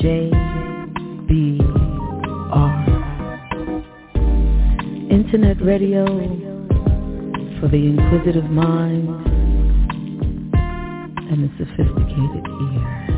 J B R Internet radio for the inquisitive mind and the sophisticated ear.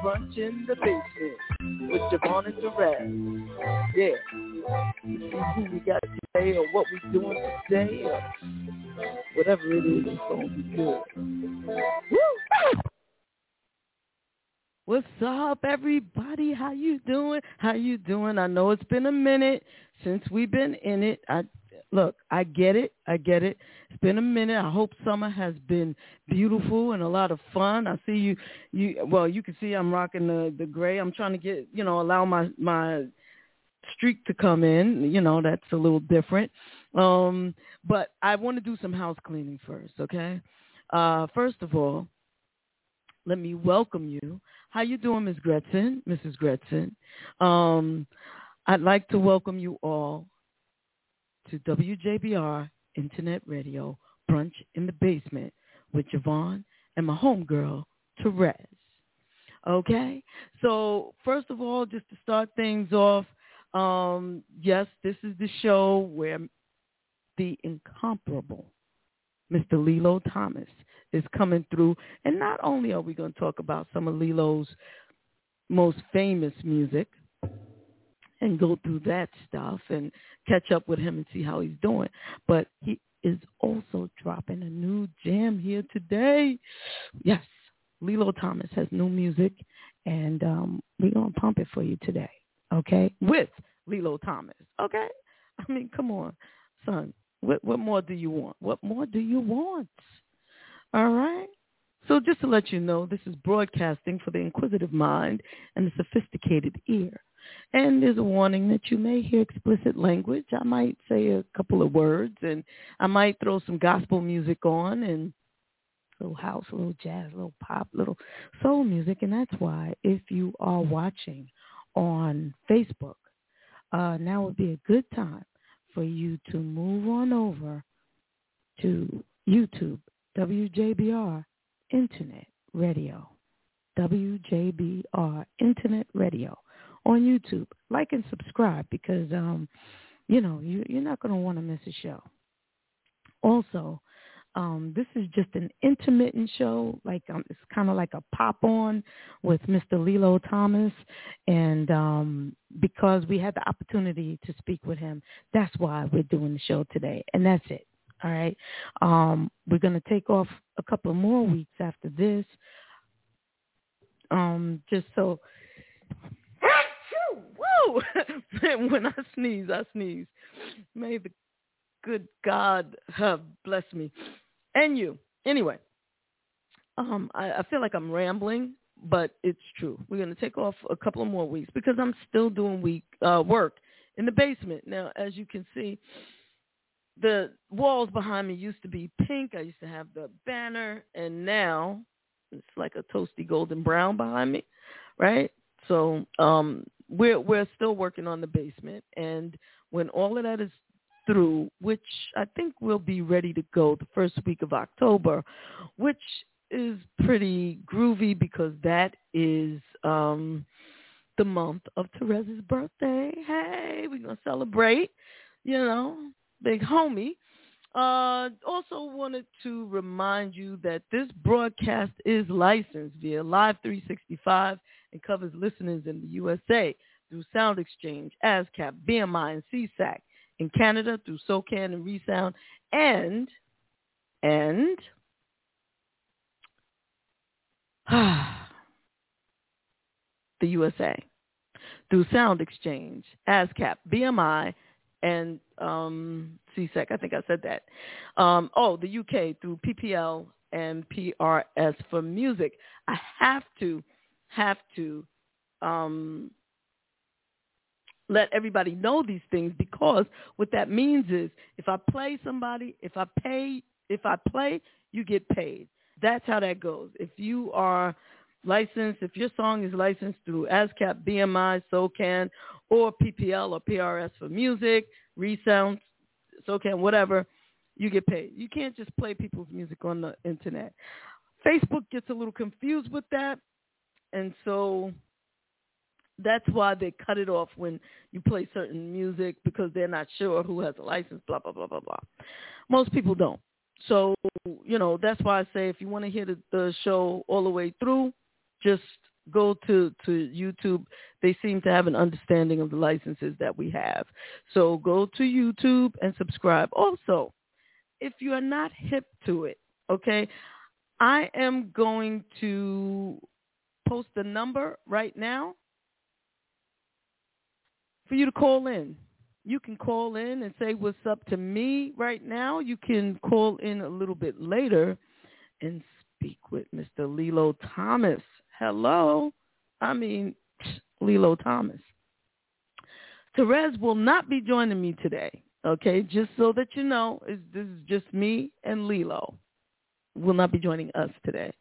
Brunch in the basement with JaVonne and Terez. Yeah. See who we got today or what we doing today or whatever it is, it's gonna be good. Woo! What's up, everybody? How you doing? How you doing? I know it's been a minute since we've been in it. I look, I get it. I get it. It's been a minute. I hope summer has been beautiful and a lot of fun. I see you. You well, you can see I'm rocking the the gray. I'm trying to get you know allow my my streak to come in. You know that's a little different. Um, but I want to do some house cleaning first. Okay. Uh, first of all, let me welcome you. How you doing, Ms. Gretchen? Mrs. Gretchen. Um, I'd like to welcome you all to WJBR Internet Radio Brunch in the Basement with JaVonne and my homegirl, Terez. Okay? So first of all, just to start things off, um, yes, this is the show where the incomparable Mr. Lillo Thomas is coming through. And not only are we going to talk about some of Lillo's most famous music and go through that stuff and catch up with him and see how he's doing, but he is also dropping a new jam here today. Yes, Lillo Thomas has new music, and um, we're going to pump it for you today, okay, with Lillo Thomas, okay? I mean, come on, son. What, what more do you want? What more do you want? All right. So just to let you know, this is broadcasting for the inquisitive mind and the sophisticated ear. And there's a warning that you may hear explicit language. I might say a couple of words and I might throw some gospel music on and little house, a little jazz, a little pop, little soul music. And that's why if you are watching on Facebook, uh, now would be a good time for you to move on over to YouTube, WJBR Internet Radio, WJBR Internet Radio on YouTube. Like and subscribe because, um, you know, you, you're not going to want to miss a show. Also, um, this is just an intermittent show. Like um, it's kind of like a pop on with Mr. Lillo Thomas, and um, because we had the opportunity to speak with him, that's why we're doing the show today, and that's it. All right, um, we're going to take off a couple more weeks after this. um, just so. When I sneeze, I sneeze. May the good God have bless me and you. Anyway, um, I, I feel like I'm rambling, but it's true. We're going to take off a couple of more weeks because I'm still doing week uh, work in the basement. Now, as you can see, the walls behind me used to be pink. I used to have the banner, and now it's like a toasty golden brown behind me, right? So um, we're we're still working on the basement, and when all of that is through, which I think we'll be ready to go the first week of October, which is pretty groovy because that is um, the month of Teresa's birthday. Hey, we're gonna celebrate, you know, big homie. Uh, also wanted to remind you that this broadcast is licensed via Live 365 and covers listeners in the USA through Sound Exchange, ASCAP, BMI, and SESAC. In Canada through SOCAN and Resound, and and the USA through Sound Exchange, ASCAP, BMI, and um, SESAC. I think I said that. Um, oh, the UK through PPL and PRS for music. I have to, have to um, let everybody know these things because what that means is if I play somebody, if I pay, if I play, you get paid. That's how that goes. If you are licensed, if your song is licensed through ASCAP, BMI, SOCAN, or PPL or PRS for music, Resound, SOCAN, whatever, you get paid. You can't just play people's music on the internet. Facebook gets a little confused with that, and so that's why they cut it off when you play certain music because they're not sure who has a license, blah, blah, blah, blah, blah. Most people don't. So, you know, that's why I say if you want to hear the, the show all the way through, just go to, to YouTube. They seem to have an understanding of the licenses that we have. So go to YouTube and subscribe. Also, if you are not hip to it, okay, I am going to post the number right now for you to call in. You can call in and say what's up to me right now. You can call in a little bit later and speak with Mr. Lillo Thomas. Hello. I mean, Lillo Thomas. Terez will not be joining me today. Okay, just so that you know, this is just me and Lillo will not be joining us today.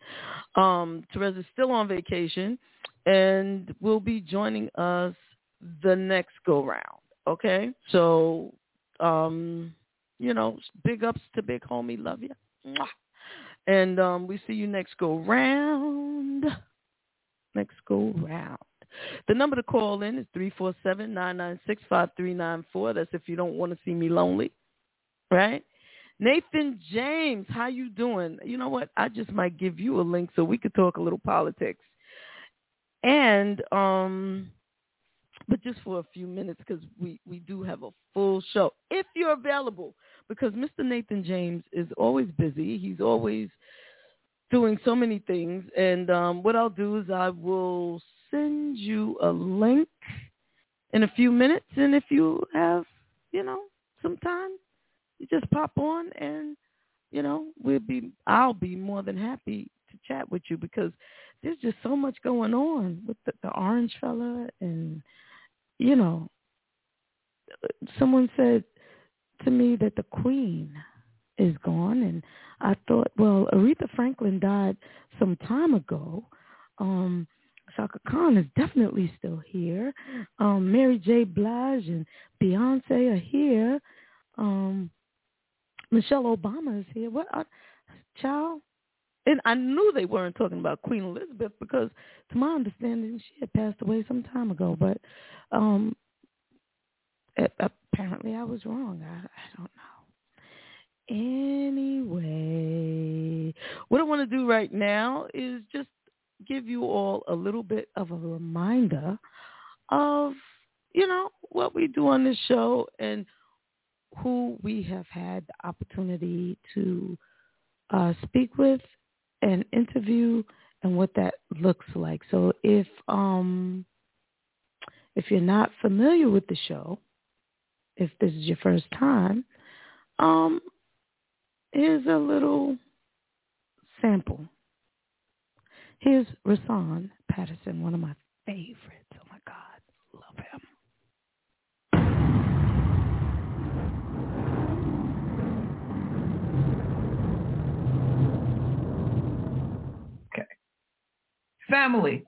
Um, Terez is still on vacation and will be joining us the next go round. Okay, so um, you know, big ups to Big Homie, love you, and um, we see you next go round. Next go round. The number to call in is three four seven nine nine six five three nine four. That's if you don't want to see me lonely, right? Nathan James, how you doing? You know what? I just might give you a link so we could talk a little politics. And um but just for a few minutes because we, we do have a full show. If you're available, because Mr. Nathan James is always busy. He's always doing so many things. And um, what I'll do is I will send you a link in a few minutes. And if you have, you know, some time, you just pop on and, you know, we'll be, I'll be more than happy to chat with you because there's just so much going on with the, the orange fella and you know, someone said to me that the queen is gone and I thought, well, Aretha Franklin died some time ago. Um Chaka Khan is definitely still here. Um Mary J. Blige and Beyonce are here. Um Michelle Obama is here. What uh, child? And I knew they weren't talking about Queen Elizabeth because, to my understanding, she had passed away some time ago. But um, apparently, I was wrong. I, I don't know. Anyway, what I want to do right now is just give you all a little bit of a reminder of, you know, what we do on this show and who we have had the opportunity to uh, speak with and interview and what that looks like. So if um if you're not familiar with the show, if this is your first time, um here's a little sample. Here's Rahsaan Patterson, one of my favorites. Oh my God, love him. Family,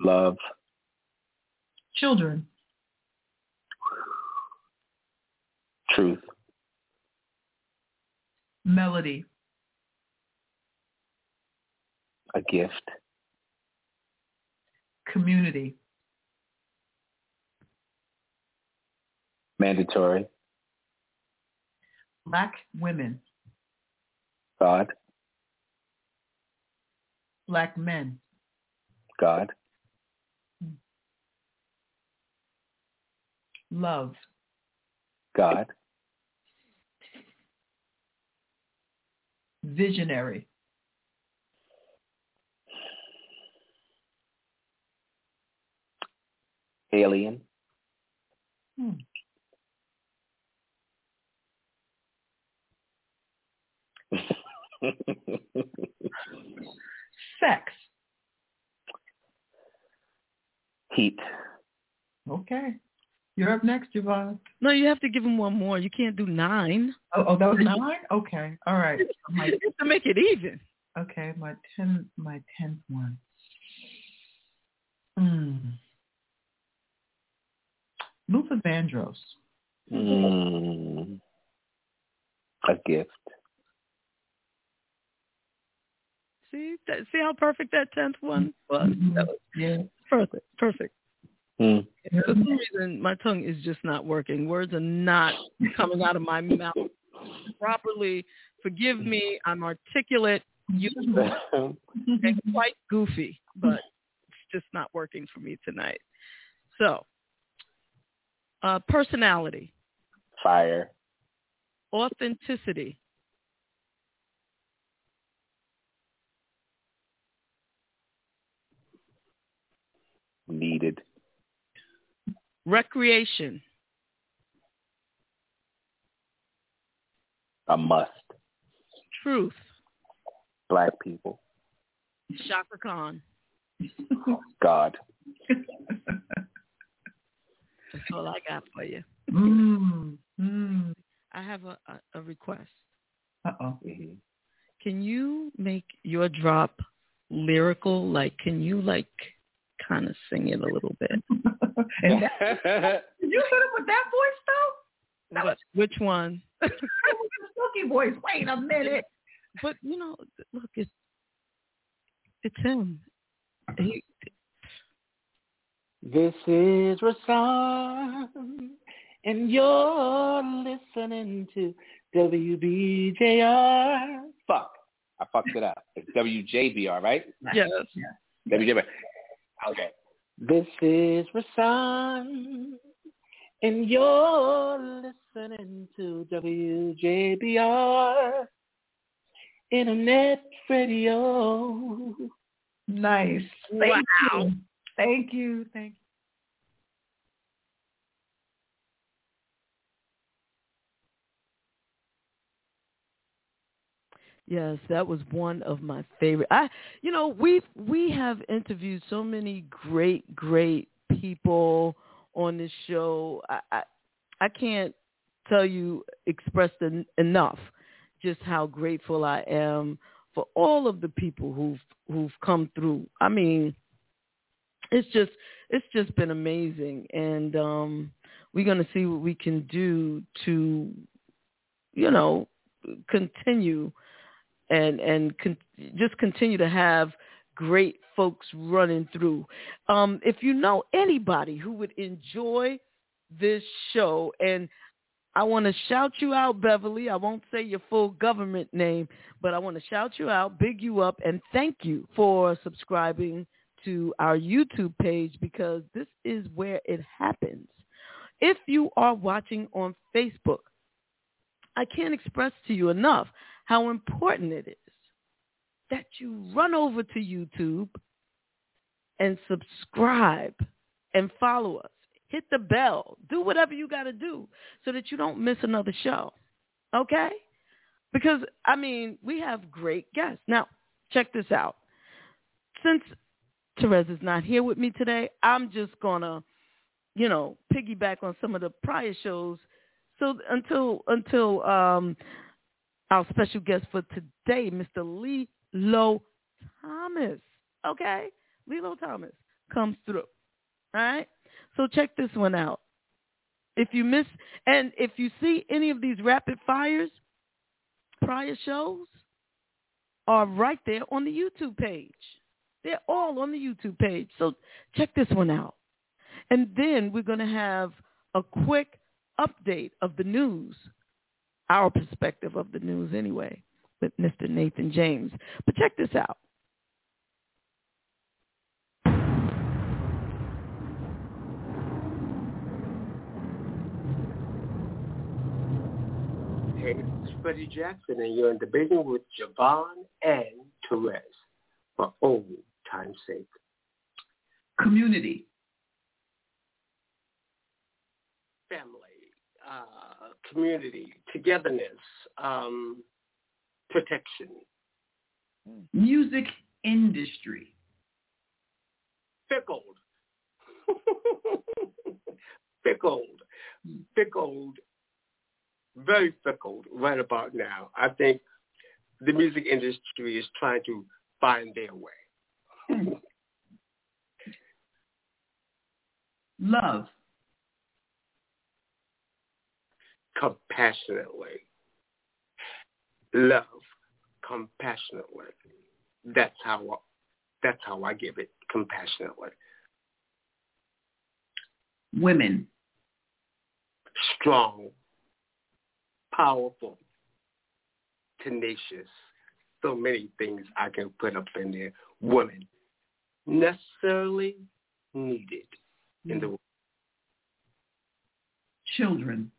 Love. children, Truth. melody, A gift. community, Mandatory. black women, God. Black men, God. Hmm. love, God. visionary, Alien. Okay. You're up next, JaVonne. No, you have to give him one more. You can't do nine. Oh, oh, that was nine? Okay. All right. My, to make it even. okay, my ten my tenth one. Hmm. Luther Vandross. Mm. A gift. See, that, see how perfect that tenth one was. That was Yeah. perfect, perfect. Mm. For some reason, my tongue is just not working. Words are not coming out of my mouth properly. Forgive me. I'm articulate, useful, and quite goofy, but it's just not working for me tonight. So, uh, personality, Fire. authenticity, Needed. Recreation, A must. truth, Black people. Chaka Khan. God. That's all I got for you. Mm. Mm. I have a, a, a request. Uh-oh. Can you make your drop lyrical? Like, can you like kind of sing it a little bit? and that, you hit him with that voice though? That was Which one? that was a silky voice. Wait a minute. But you know, look, it's it's him. He, This is Rahsaan, and you're listening to WBJR. Fuck. I fucked it up. It's WJBR, right? yes. WJBR. Okay. This is Rahsaan, and you're listening to WJBR. Internet radio. Nice. Thank Wow. you. Thank you. Thank you. Yes, that was one of my favorite. I, you know, we we have interviewed so many great, great people on this show. I I, I can't tell you expressed en- enough just how grateful I am for all of the people who've who've come through. I mean, it's just it's just been amazing, and um, we're gonna see what we can do to, you know, continue and and con- just continue to have great folks running through. Um, if you know anybody who would enjoy this show, and I want to shout you out, Beverly. I won't say your full government name, but I want to shout you out, big you up, and thank you for subscribing to our YouTube page because this is where it happens. If you are watching on Facebook, I can't express to you enough how important it is that you run over to YouTube and subscribe and follow us. Hit the bell. Do whatever you got to do so that you don't miss another show. Okay? Because, I mean, we have great guests. Now, check this out. Since Terez is not here with me today, I'm just going to, you know, piggyback on some of the prior shows. So until until um, our special guest for today, Mr. Lee Lillo Thomas, okay? Lillo Thomas comes through. All right? So check this one out. If you miss, and if you see any of these rapid fires, prior shows are right there on the YouTube page. They're all on the YouTube page. So check this one out. And then we're going to have a quick update of the news, our perspective of the news anyway, with Mr. Nathan James. But check this out. Hey, this is Freddie Jackson, and you're in debating with JaVonne and Terez for old time's sake. Community. Family, uh, community, togetherness, um, protection, Music industry. fickled, fickled, fickled, very fickled right about now. I think the music industry is trying to find their way. Love. Compassionately. Love compassionately. That's how I, that's how I give it compassionately. Women. Strong, powerful, tenacious. So many things I can put up in there. Women necessarily needed in the world. Children.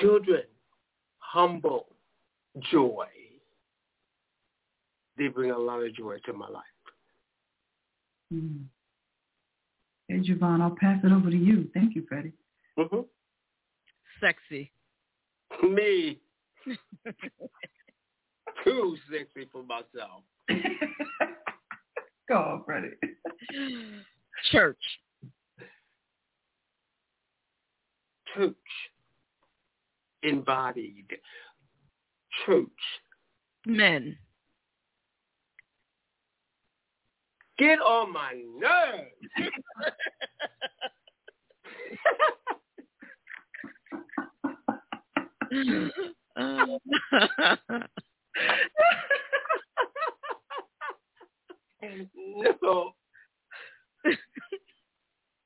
Children, humble, joy. They bring a lot of joy to my life. Mm. Hey, JaVonne, I'll pass it over to you. Thank you, Freddie. hmm Sexy. Me, too sexy for myself. Go on, Freddie. Church. Church, embodied. Church, Men. get on my nerves. no.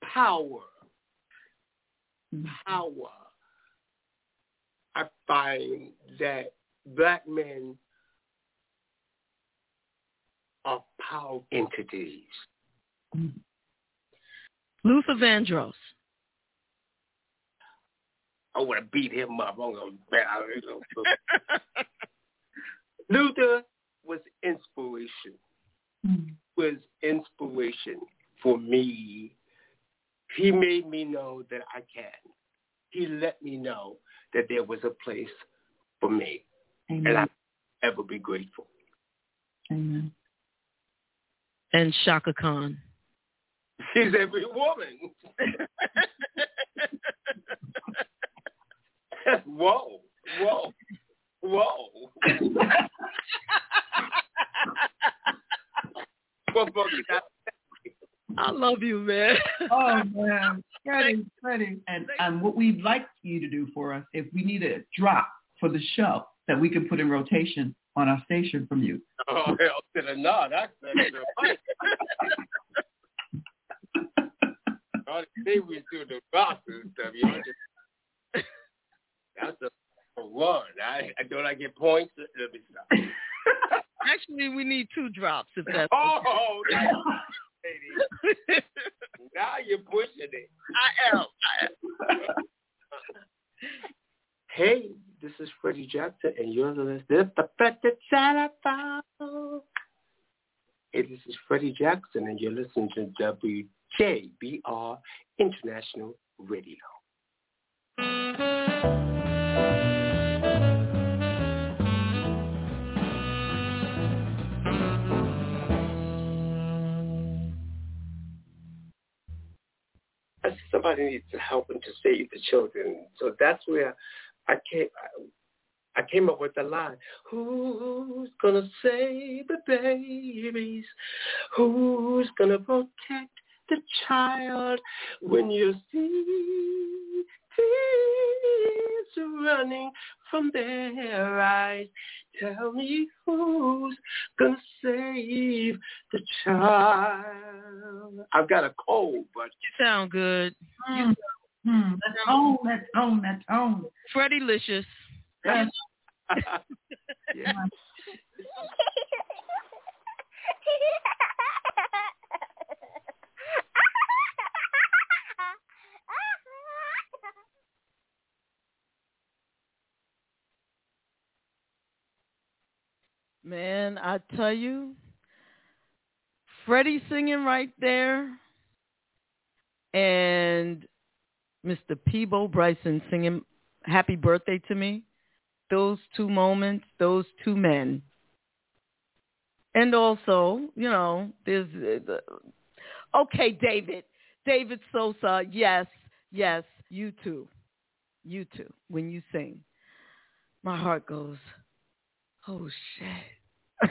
Power. Power. I find that black men are power entities. Luther Vandross. I want to beat him up. I'm gonna, Luther was inspiration. Mm. Was inspiration for me. He made me know that I can. He let me know that there was a place for me, and I'll ever be grateful. Amen. And Chaka Khan. She's every woman. whoa, whoa, whoa. What book is that? I love you, man. Oh man, Freddie, Freddie, and and what we'd like you to do for us, if we need a drop for the show that we can put in rotation on our station from you. Oh, hell to the no. That's that's right. All the thing we do the box and stuff, you know. Just, that's a for one. I, I don't I get points. Let me stop. Actually, we need two drops if that's. Oh, that's lady. Now you're pushing it. I am. I am. Hey, this is is Freddie Jackson, and you're listening to the Freddie Telephone. Hey, this is Freddie Jackson, and you're listening to WJBR International Radio. Somebody needs to help them to save the children. So that's where I came. I came up with the line: Who's gonna save the babies? Who's gonna protect the child when you see tears running from their eyes? Tell me who's gonna save the child? I've got a cold, but You sound good. Mm. Mm. That tone, that tone, that tone. Freddie Licious. Yes. yeah. Man, I tell you, Freddie singing right there, and Mr. Peabo Bryson singing "Happy Birthday" to me. Those two moments, those two men, and also, you know, there's uh, the, okay, David, David Sosa. Yes, yes, you too, you too. When you sing, my heart goes. Oh shit.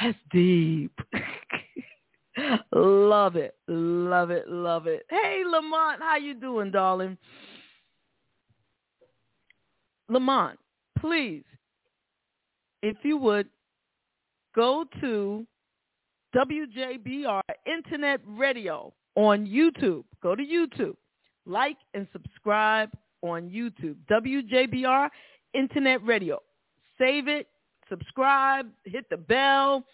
That's deep. love it. Love it. Love it. Hey Lamont, how you doing, darling? Lamont, please, if you would go to WJBR Internet Radio on YouTube. Go to YouTube. Like and subscribe on YouTube. WJBR Internet Radio. Save it, subscribe, hit the bell,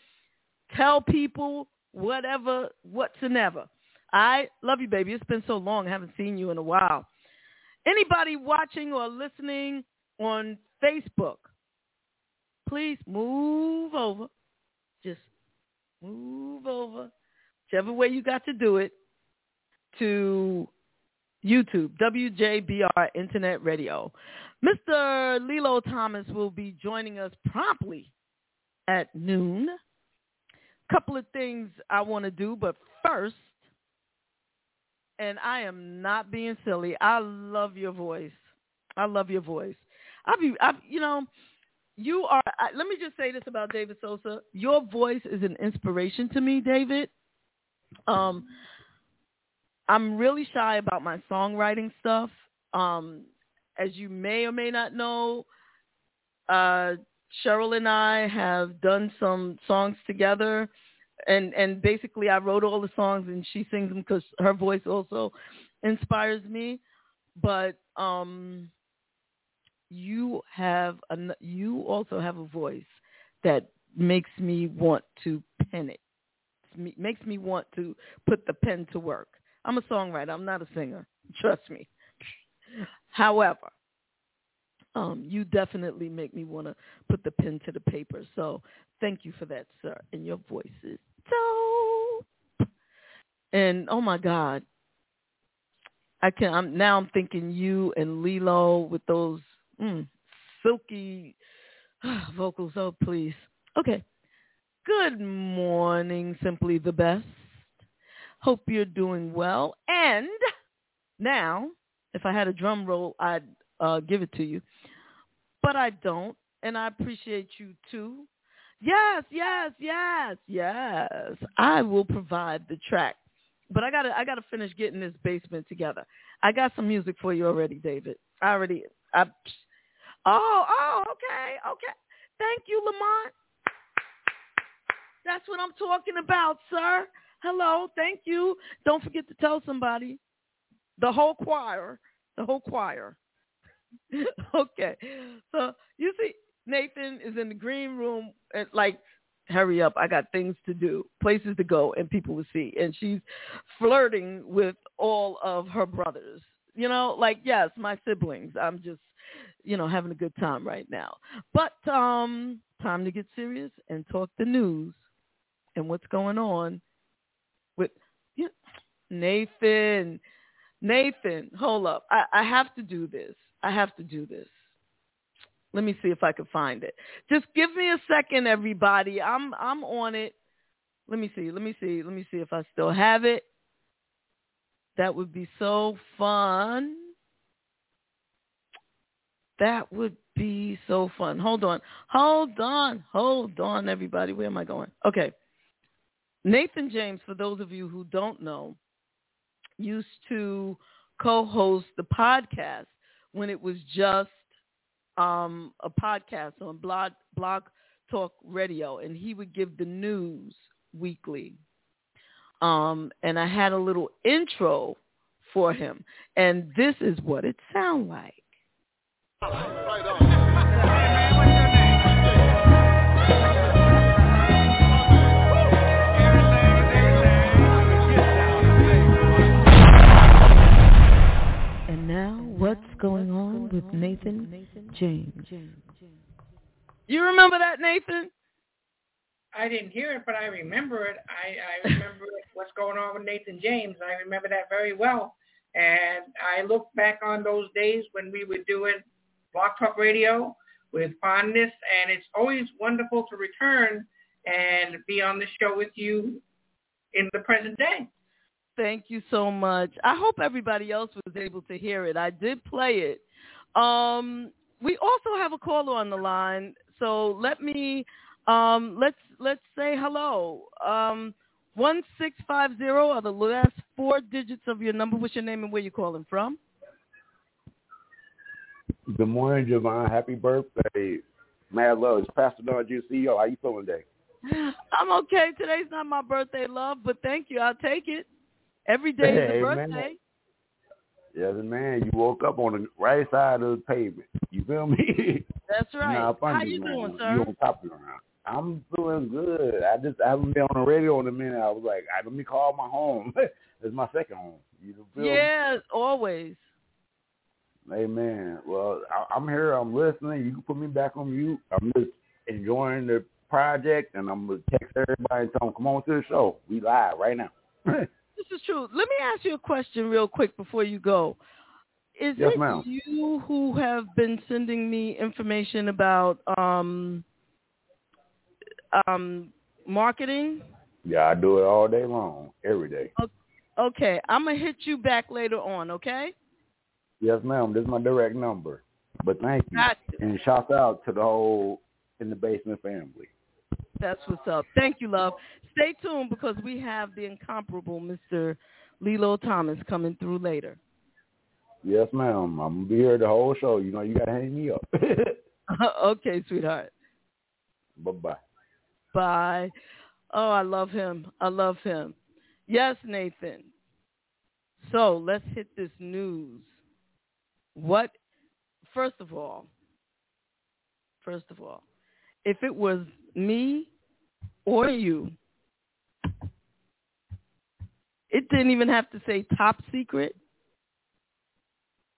tell people, whatever, whatsoever. I love you, baby. It's been so long. I haven't seen you in a while. Anybody watching or listening on Facebook, please move over. Just move over, whichever way you got to do it, to YouTube, WJBR Internet Radio. Mr. Lillo Thomas will be joining us promptly at noon. Couple of things I want to do, but first, and I am not being silly. I love your voice. I love your voice. I've, I've you know, you are. I, let me just say this about David Sosa. Your voice is an inspiration to me, David. Um, I'm really shy about my songwriting stuff. Um, as you may or may not know, uh, Cheryl and I have done some songs together, and and basically I wrote all the songs and she sings them because her voice also inspires me. But um, you have a, you also have a voice that makes me want to pen it. it. Makes me want to put the pen to work. I'm a songwriter. I'm not a singer. Trust me. However, um, you definitely make me want to put the pen to the paper. So thank you for that, sir. And your voice is dope. And oh my God, I can. I'm now. I'm thinking you and Lillo with those mm, silky vocals. Oh please. Okay. Good morning, simply the best. Hope you're doing well. And now, if I had a drum roll, I'd uh, give it to you. But I don't, and I appreciate you too. Yes, yes, yes, yes. I will provide the track. But I gotta I gotta finish getting this basement together. I got some music for you already, David. I already I Oh, oh, okay, okay. Thank you, Lamont. That's what I'm talking about, sir. Hello, thank you. Don't forget to tell somebody. The whole choir. The whole choir. okay. So you see, Nathan is in the green room and like, hurry up, I got things to do, places to go, and people will see. And she's flirting with all of her brothers. You know, like yes, my siblings. I'm just you know, having a good time right now. But um, time to get serious and talk the news and what's going on Nathan. Nathan, hold up. I, I have to do this. I have to do this. Let me see if I can find it. Just give me a second, everybody. I'm I'm on it. Let me see. Let me see. Let me see if I still have it. That would be so fun. That would be so fun. Hold on. Hold on. Hold on, everybody. Where am I going? Okay. Nathan James, for those of you who don't know, used to co-host the podcast when it was just um, a podcast on Blog, Blog Talk Radio, and he would give the news weekly. Um, and I had a little intro for him, and this is what it sounded like. And what's going on with Nathan James? You remember that, Nathan? I didn't hear it, but I remember it. I, I remember what's going on with Nathan James. I remember that very well. And I look back on those days when we were doing Blog Talk Radio with fondness, and it's always wonderful to return and be on the show with you in the present day. Thank you so much. I hope everybody else was able to hear it. I did play it. Um, we also have a caller on the line, so let me um, let's let's say hello. Um, one six five zero are the last four digits of your number. What's your name and where you calling from? Good morning, JaVonne. Happy birthday. Mad love. It's Pastor Don CEO. How you feeling today? I'm okay. Today's not my birthday, love, but thank you. I'll take it. Every day is a man. birthday. Yes, man. You woke up on the right side of the pavement. You feel me? That's right. Nah, How you doing, You sir? on top of around. I'm doing good. I just I haven't been on the radio in a minute. I was like, I, let me call my home. it's my second home. You feel me? Yeah, always. Amen. Well, I, I'm here. I'm listening. You can put me back on mute. I'm just enjoying the project, and I'm gonna text everybody and tell them come on to the show. We live right now. This is true. Let me ask you a question real quick before you go. Is Yes, it ma'am. you who have been sending me information about um um marketing? yeah, I do it all day long, every day. Okay, I'm gonna hit you back later on. Okay. Yes, ma'am. This is my direct number. But thank you, Got and shout out to the whole in the basement family. That's what's up. Thank you, love. Stay tuned because we have the incomparable Mr. Lillo Thomas coming through later. Yes, ma'am. I'm gonna be here the whole show. You know, you gotta hang me up. okay, sweetheart. bye bye. Bye. Oh, I love him. I love him. Yes, Nathan. So let's hit this news. What, first of all, first of all, if it was me or you, it didn't even have to say top secret.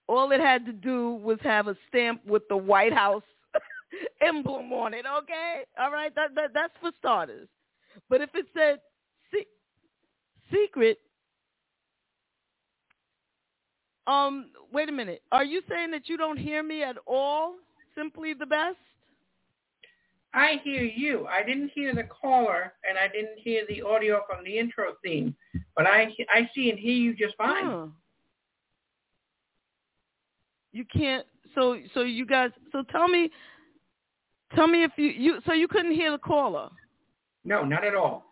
All it had to do was have a stamp with the White House emblem on it, okay? All right, that, that that's for starters. But if it said se- secret, um, wait a minute. Are you saying that you don't hear me at all? Simply the best? I hear you. I didn't hear the caller, and I didn't hear the audio from the intro theme, but I I see and hear you just fine. Huh. You can't. So so you guys. So tell me. Tell me if you you. So you couldn't hear the caller. No, not at all.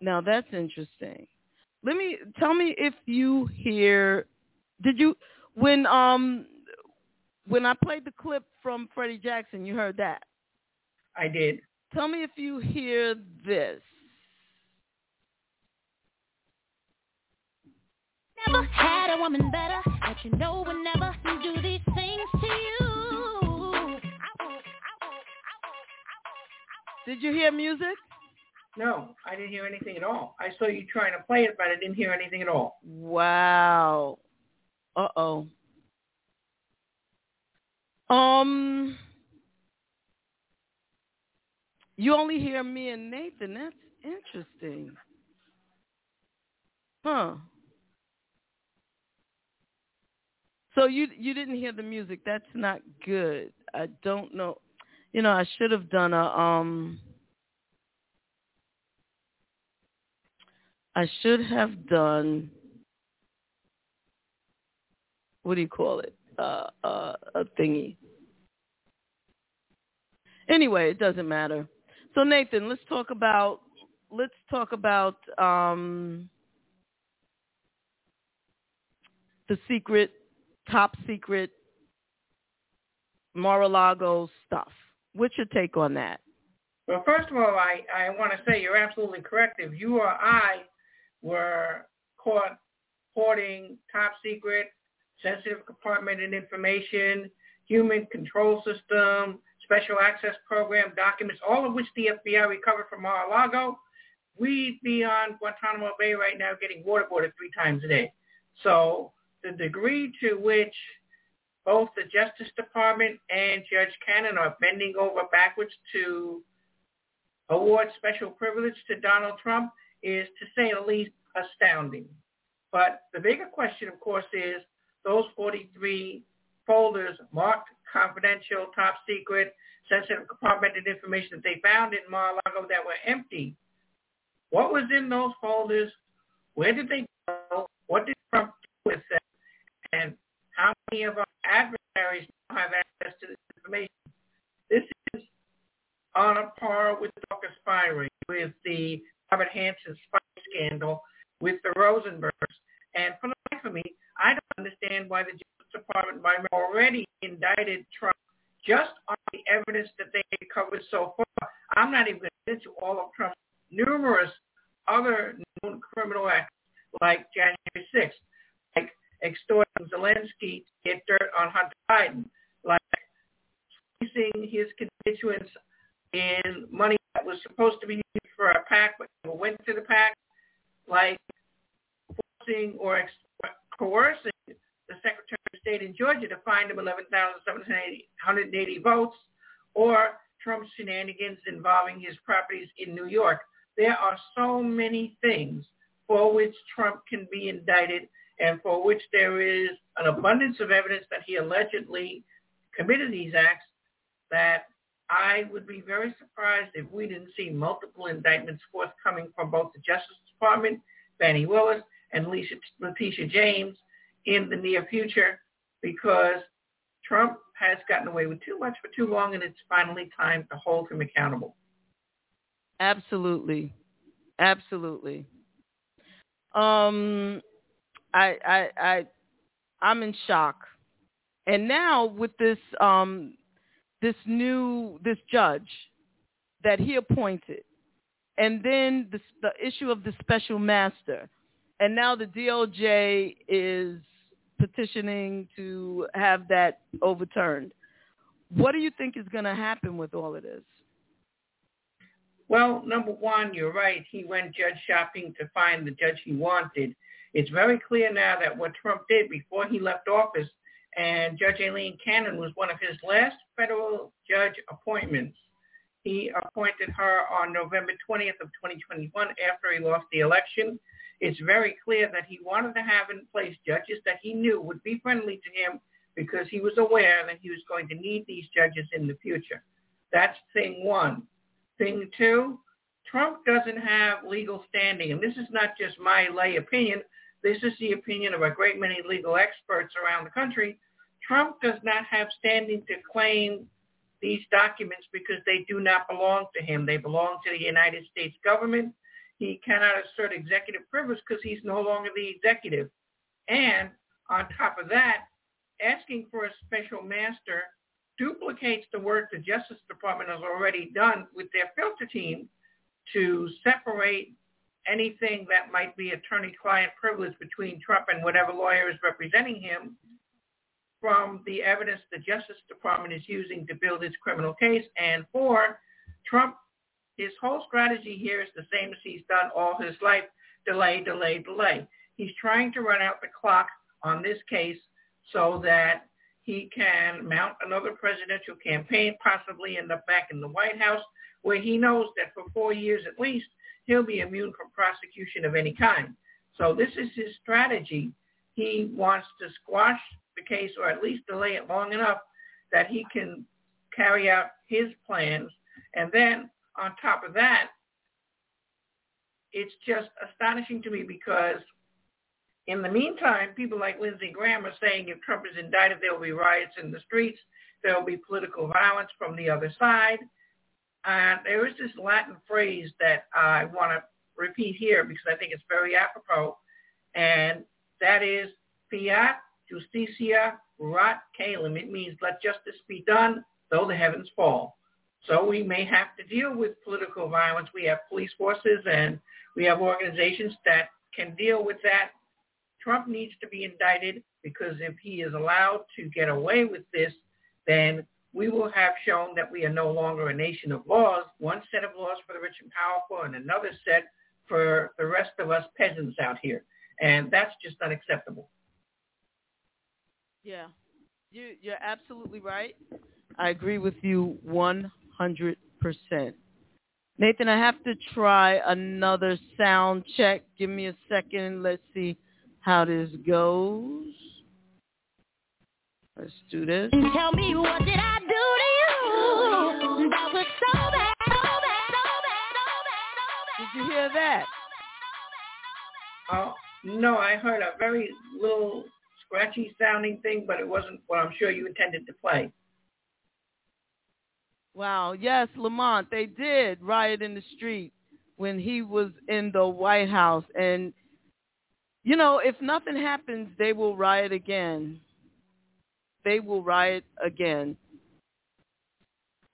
Now that's interesting. Let me tell me if you hear. Did you when um when I played the clip from Freddie Jackson? You heard that. I did. Tell me if you hear this. Never had a woman better, but you know whenever you do these things to you. Did you hear music? No, I didn't hear anything at all. I saw you trying to play it, but I didn't hear anything at all. Wow. Uh oh. Um, you only hear me and Nathan. That's interesting. Huh. So you you didn't hear the music. That's not good. I don't know. You know, I should have done a um I should have done what do you call it? Uh uh a thingy. Anyway, it doesn't matter. So Nathan, let's talk about let's talk about um the secret top secret Mar-a-Lago stuff. What's your take on that? Well, first of all, I, I want to say you're absolutely correct. If you or I were caught hoarding top secret, sensitive compartmented information, HUMINT control system, special access program documents, all of which the FBI recovered from Mar-a-Lago, we'd be on Guantanamo Bay right now getting waterboarded three times a day. So the degree to which both the Justice Department and Judge Cannon are bending over backwards to award special privilege to Donald Trump is, to say the least, astounding. But the bigger question, of course, is those 43 folders marked confidential, top secret, sensitive compartmented information that they found in Mar-a-Lago that were empty. What was in those folders? Where did they go? What did Trump do with them? And how many of our adversaries have access to this information? This is on a par with Dawkins firing, with the Robert Hanssen spy scandal, with the Rosenbergs. And for the life of me, I don't understand why the Department already indicted Trump just on the evidence that they recovered so far. I'm not even into all of Trump's numerous other known criminal acts like January 6th, like extorting Zelensky to get dirt on Hunter Biden, like fleecing his constituents in money that was supposed to be used for a PAC but never went to the PAC, like forcing or coercing the Secretary of State in Georgia to find him 11,780 votes, or Trump's shenanigans involving his properties in New York. There are so many things for which Trump can be indicted and for which there is an abundance of evidence that he allegedly committed these acts that I would be very surprised if we didn't see multiple indictments forthcoming from both the Justice Department, Fani Willis, and Letitia James in the near future because Trump has gotten away with too much for too long and it's finally time to hold him accountable. Absolutely. Absolutely. Um I I I I'm in shock. And now with this um this new this judge that he appointed and then the the issue of the special master and now the DOJ is petitioning to have that overturned. What do you think is going to happen with all of this? Well, number one, you're right. He went judge shopping to find the judge he wanted. It's very clear now that what Trump did before he left office, and Judge Aileen Cannon was one of his last federal judge appointments. He appointed her on November 20th of 2021 after he lost the election. It's very clear that he wanted to have in place judges that he knew would be friendly to him because he was aware that he was going to need these judges in the future. That's thing one. Thing two, Trump doesn't have legal standing, and this is not just my lay opinion. This is the opinion of a great many legal experts around the country. Trump does not have standing to claim these documents because they do not belong to him. They belong to the United States government. He cannot assert executive privilege because he's no longer the executive. And on top of that, asking for a special master duplicates the work the Justice Department has already done with their filter team to separate anything that might be attorney-client privilege between Trump and whatever lawyer is representing him from the evidence the Justice Department is using to build its criminal case. And four, Trump, his whole strategy here is the same as he's done all his life, delay, delay, delay. He's trying to run out the clock on this case so that he can mount another presidential campaign, possibly end up back in the White House, where he knows that for four years at least, he'll be immune from prosecution of any kind. So this is his strategy. He wants to squash the case or at least delay it long enough that he can carry out his plans. And then on top of that, it's just astonishing to me because in the meantime, people like Lindsey Graham are saying if Trump is indicted, there will be riots in the streets. There will be political violence from the other side. And there is this Latin phrase that I want to repeat here because I think it's very apropos, and that is fiat justitia ruat caelum. It means let justice be done, though the heavens fall. So we may have to deal with political violence. We have police forces and we have organizations that can deal with that. Trump needs to be indicted because if he is allowed to get away with this, then we will have shown that we are no longer a nation of laws, one set of laws for the rich and powerful and another set for the rest of us peasants out here. And that's just unacceptable. Yeah, you, you're absolutely right. I agree with you 100%. Nathan, I have to try another sound check. Give me a second. Let's see how this goes. Let's do this. Tell me what did I do to you? That was so bad, so bad, so bad, so bad, so bad. Did you hear that? Oh, no, I heard a very little scratchy sounding thing, but it wasn't what I'm sure you intended to play. Wow. Yes, Lamont, they did riot in the street when he was in the White House. And, you know, if nothing happens, they will riot again. They will riot again.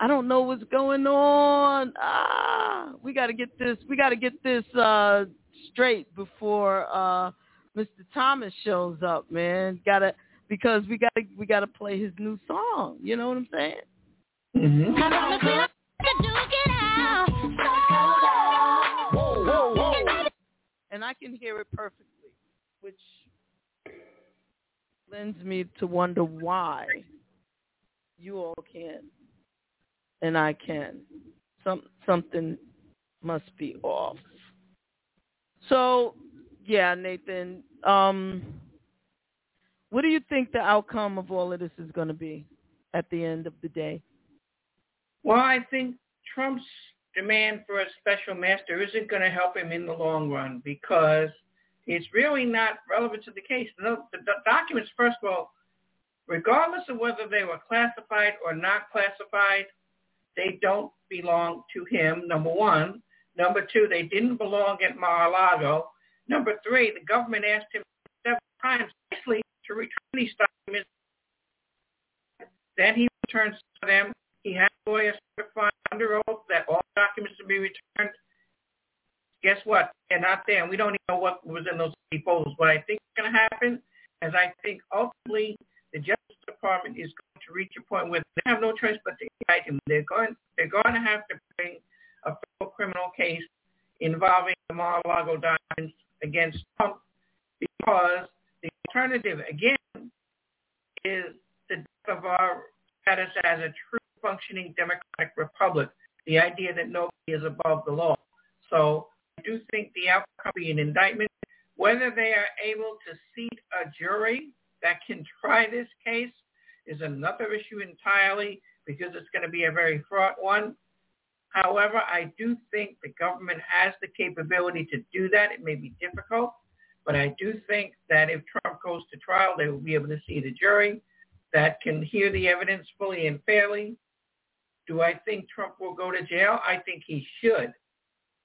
I don't know what's going on. Ah, we got to get this. We got to get this uh, straight before uh, Mr. Thomas shows up, man. Got to because we got to we got to play his new song. You know what I'm saying? Mm-hmm. And I can hear it perfectly, which lends me to wonder why you all can and I can. Some something must be off. So, yeah, Nathan, um, what do you think the outcome of all of this is going to be at the end of the day? Well, I think Trump's demand for a special master isn't going to help him in the long run because it's really not relevant to the case. The, the documents, first of all, regardless of whether they were classified or not classified, they don't belong to him, number one. Number two, they didn't belong at Mar-a-Lago. Number three, the government asked him several times nicely to return these documents. Then he returns them. Lawyers certify under oath that all documents to be returned. Guess what? They're not there, and we don't even know what was in those folders. What I think is going to happen is I think ultimately the Justice Department is going to reach a point where they have no choice but to indict him. They're going, they're going to have to bring a federal criminal case involving the Mar-a-Lago documents against Trump because the alternative, again, is the death of our status as a true functioning democratic republic, the idea that nobody is above the law. So I do think the outcome will be an indictment. Whether they are able to seat a jury that can try this case is another issue entirely because it's going to be a very fraught one. However, I do think the government has the capability to do that. It may be difficult, but I do think that if Trump goes to trial, they will be able to see the jury that can hear the evidence fully and fairly. Do I think Trump will go to jail? I think he should.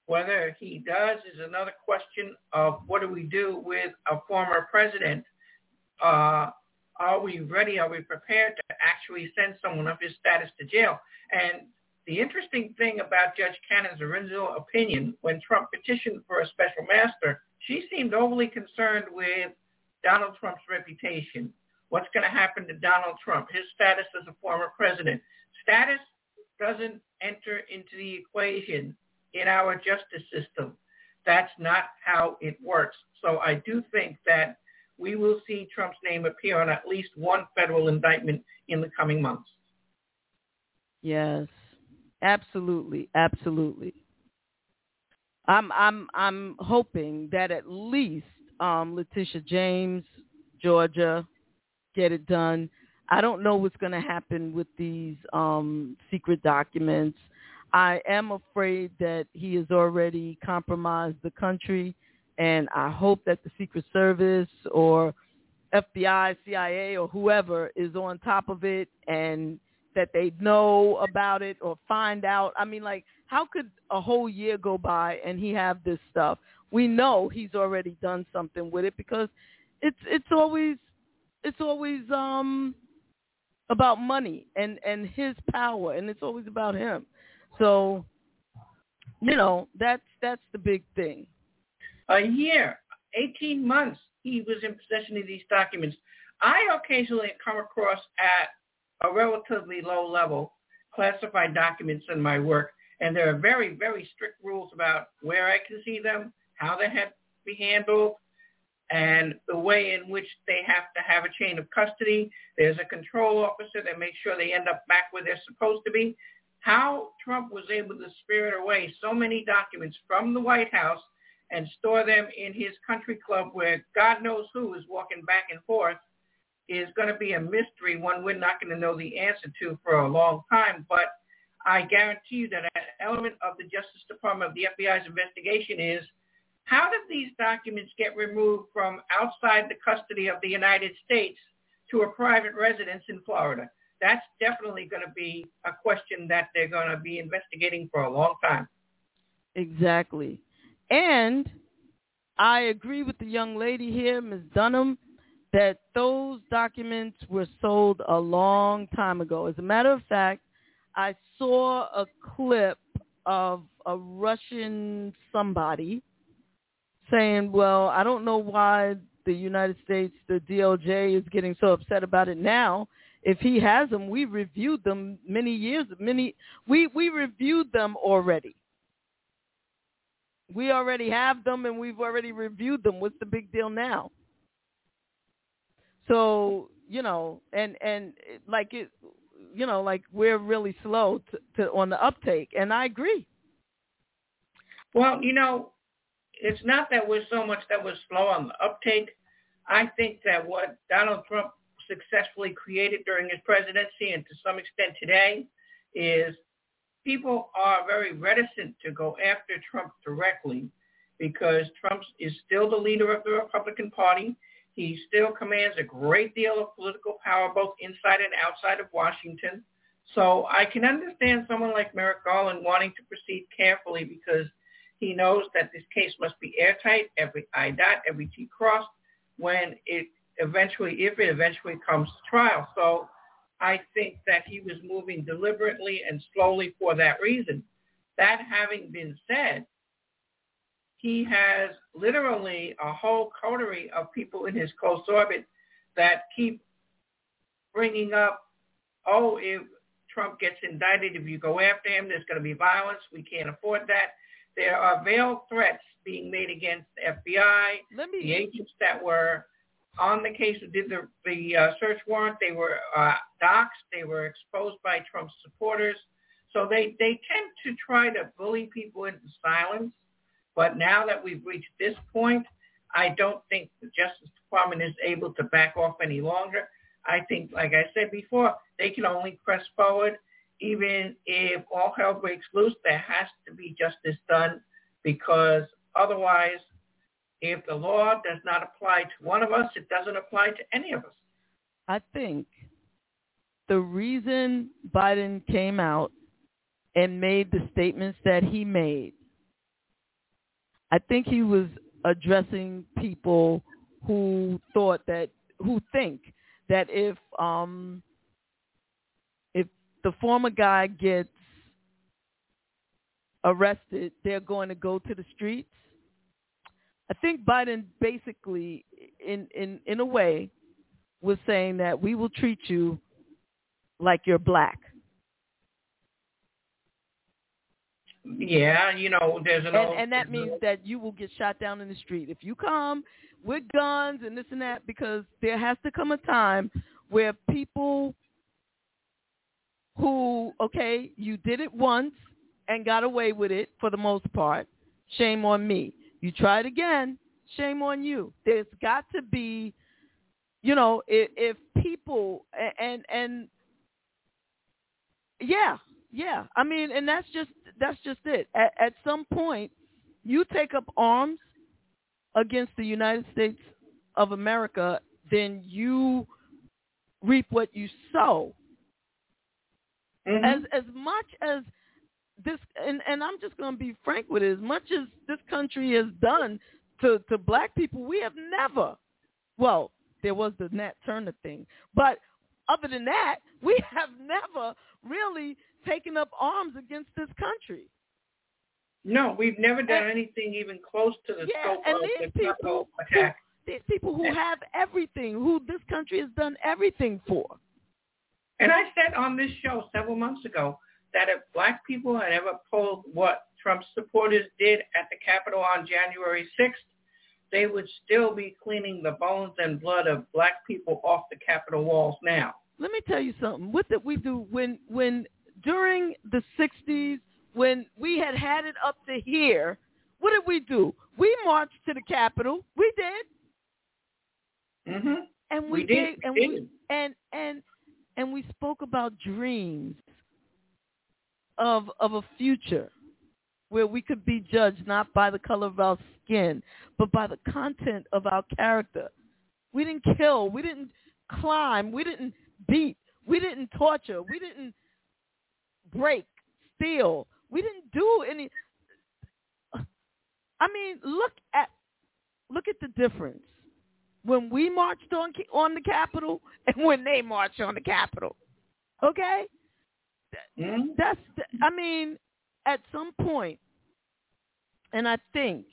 Whether he does is another question of what do we do with a former president. Uh, are we ready? Are we prepared to actually send someone of his status to jail? And the interesting thing about Judge Cannon's original opinion when Trump petitioned for a special master, she seemed overly concerned with Donald Trump's reputation. What's going to happen to Donald Trump, his status as a former president? Status doesn't enter into the equation in our justice system. That's not how it works. So I do think that we will see Trump's name appear on at least one federal indictment in the coming months. Yes, absolutely, absolutely. I'm I'm I'm hoping that at least um, Letitia James, Georgia, get it done. I don't know what's going to happen with these um, secret documents. I am afraid that he has already compromised the country, and I hope that the Secret Service or FBI, CIA, or whoever is on top of it and that they know about it or find out. I mean, like, how could a whole year go by and he have this stuff? We know he's already done something with it because it's it's always it's always um about money and and his power and it's always about him. So, you know, that's that's the big thing. A year, 18 months, he was in possession of these documents. I occasionally come across at a relatively low level classified documents in my work, and there are very, very strict rules about where I can see them, how they have to be handled, and the way in which they have to have a chain of custody. There's a control officer that makes sure they end up back where they're supposed to be how Trump was able to spirit away so many documents from the White House and store them in his country club where God knows who is walking back and forth is going to be a mystery, one we're not going to know the answer to for a long time. But I guarantee you that an element of the Justice Department, of the FBI's investigation is how did these documents get removed from outside the custody of the United States to a private residence in Florida? that's definitely going to be a question that they're going to be investigating for a long time. Exactly. And I agree with the young lady here, Ms. Dunham, that those documents were sold a long time ago. As a matter of fact, I saw a clip of a Russian somebody saying, well, I don't know why the United States, the DOJ is getting so upset about it now if he has them, we reviewed them many years, many we we reviewed them already. We already have them and we've already reviewed them. What's the big deal now? So, you know, and and like it you know, like we're really slow to, to on the uptake and I agree. Well, you know, it's not that we're so much that we're slow on the uptake. I think that what Donald Trump successfully created during his presidency and to some extent today is people are very reticent to go after Trump directly because Trump is still the leader of the Republican Party. He still commands a great deal of political power both inside and outside of Washington. So I can understand someone like Merrick Garland wanting to proceed carefully because he knows that this case must be airtight, every I dot, every T crossed when it eventually, if it eventually comes to trial. So I think that he was moving deliberately and slowly for that reason. That having been said, he has literally a whole coterie of people in his close orbit that keep bringing up, oh, if Trump gets indicted, if you go after him, there's going to be violence. We can't afford that. There are veiled threats being made against the FBI, me... the agents that were on the case who did the, the uh, search warrant. They were uh, doxxed. They were exposed by Trump's supporters. So they, they tend to try to bully people into silence. But now that we've reached this point, I don't think the Justice Department is able to back off any longer. I think, like I said before, they can only press forward. Even if all hell breaks loose, there has to be justice done because otherwise if the law does not apply to one of us, it doesn't apply to any of us. I think the reason Biden came out and made the statements that he made, I think he was addressing people who thought that, who think that if um, the former guy gets arrested, they're going to go to the streets I think Biden basically, in in in a way, was saying that we will treat you like you're black. Yeah, you know, there's an and, old, and that means that you will get shot down in the street if you come with guns and this and that because there has to come a time where people who okay you did it once and got away with it for the most part. Shame on me. You it again. Shame on you. There's got to be you know if, if people and and yeah yeah. I mean and that's just that's just it. At, at some point you take up arms against the united states of america then you reap what you sow Mhm. as as much as this and and I'm just going to be frank with it as much as this country has done to to black people we have never well there was the Nat Turner thing but other than that we have never really taken up arms against this country No, we've never done anything even close to the yeah scope and of these the people Capitol who, attack. these people who have everything who this country has done everything for And I said on this show several months ago that if black people had ever pulled what Trump's supporters did at the Capitol on January 6th, they would still be cleaning the bones and blood of black people off the Capitol walls now. let me tell you something. What did we do when when during the '60s when we had had it up to here? What did we do? We marched to the Capitol. We did, hmm and we, We did, gave- we and did. we and and and we spoke about dreams of of a future where we could be judged not by the color of our skin, but by the content of our character. We didn't kill. We didn't climb. We didn't beat. We didn't torture. We didn't break, steal. We didn't do any. I mean, look at look at the difference when we marched on on the Capitol and when they marched on the Capitol. Okay, Mhm. that's I mean, at some point, and I think,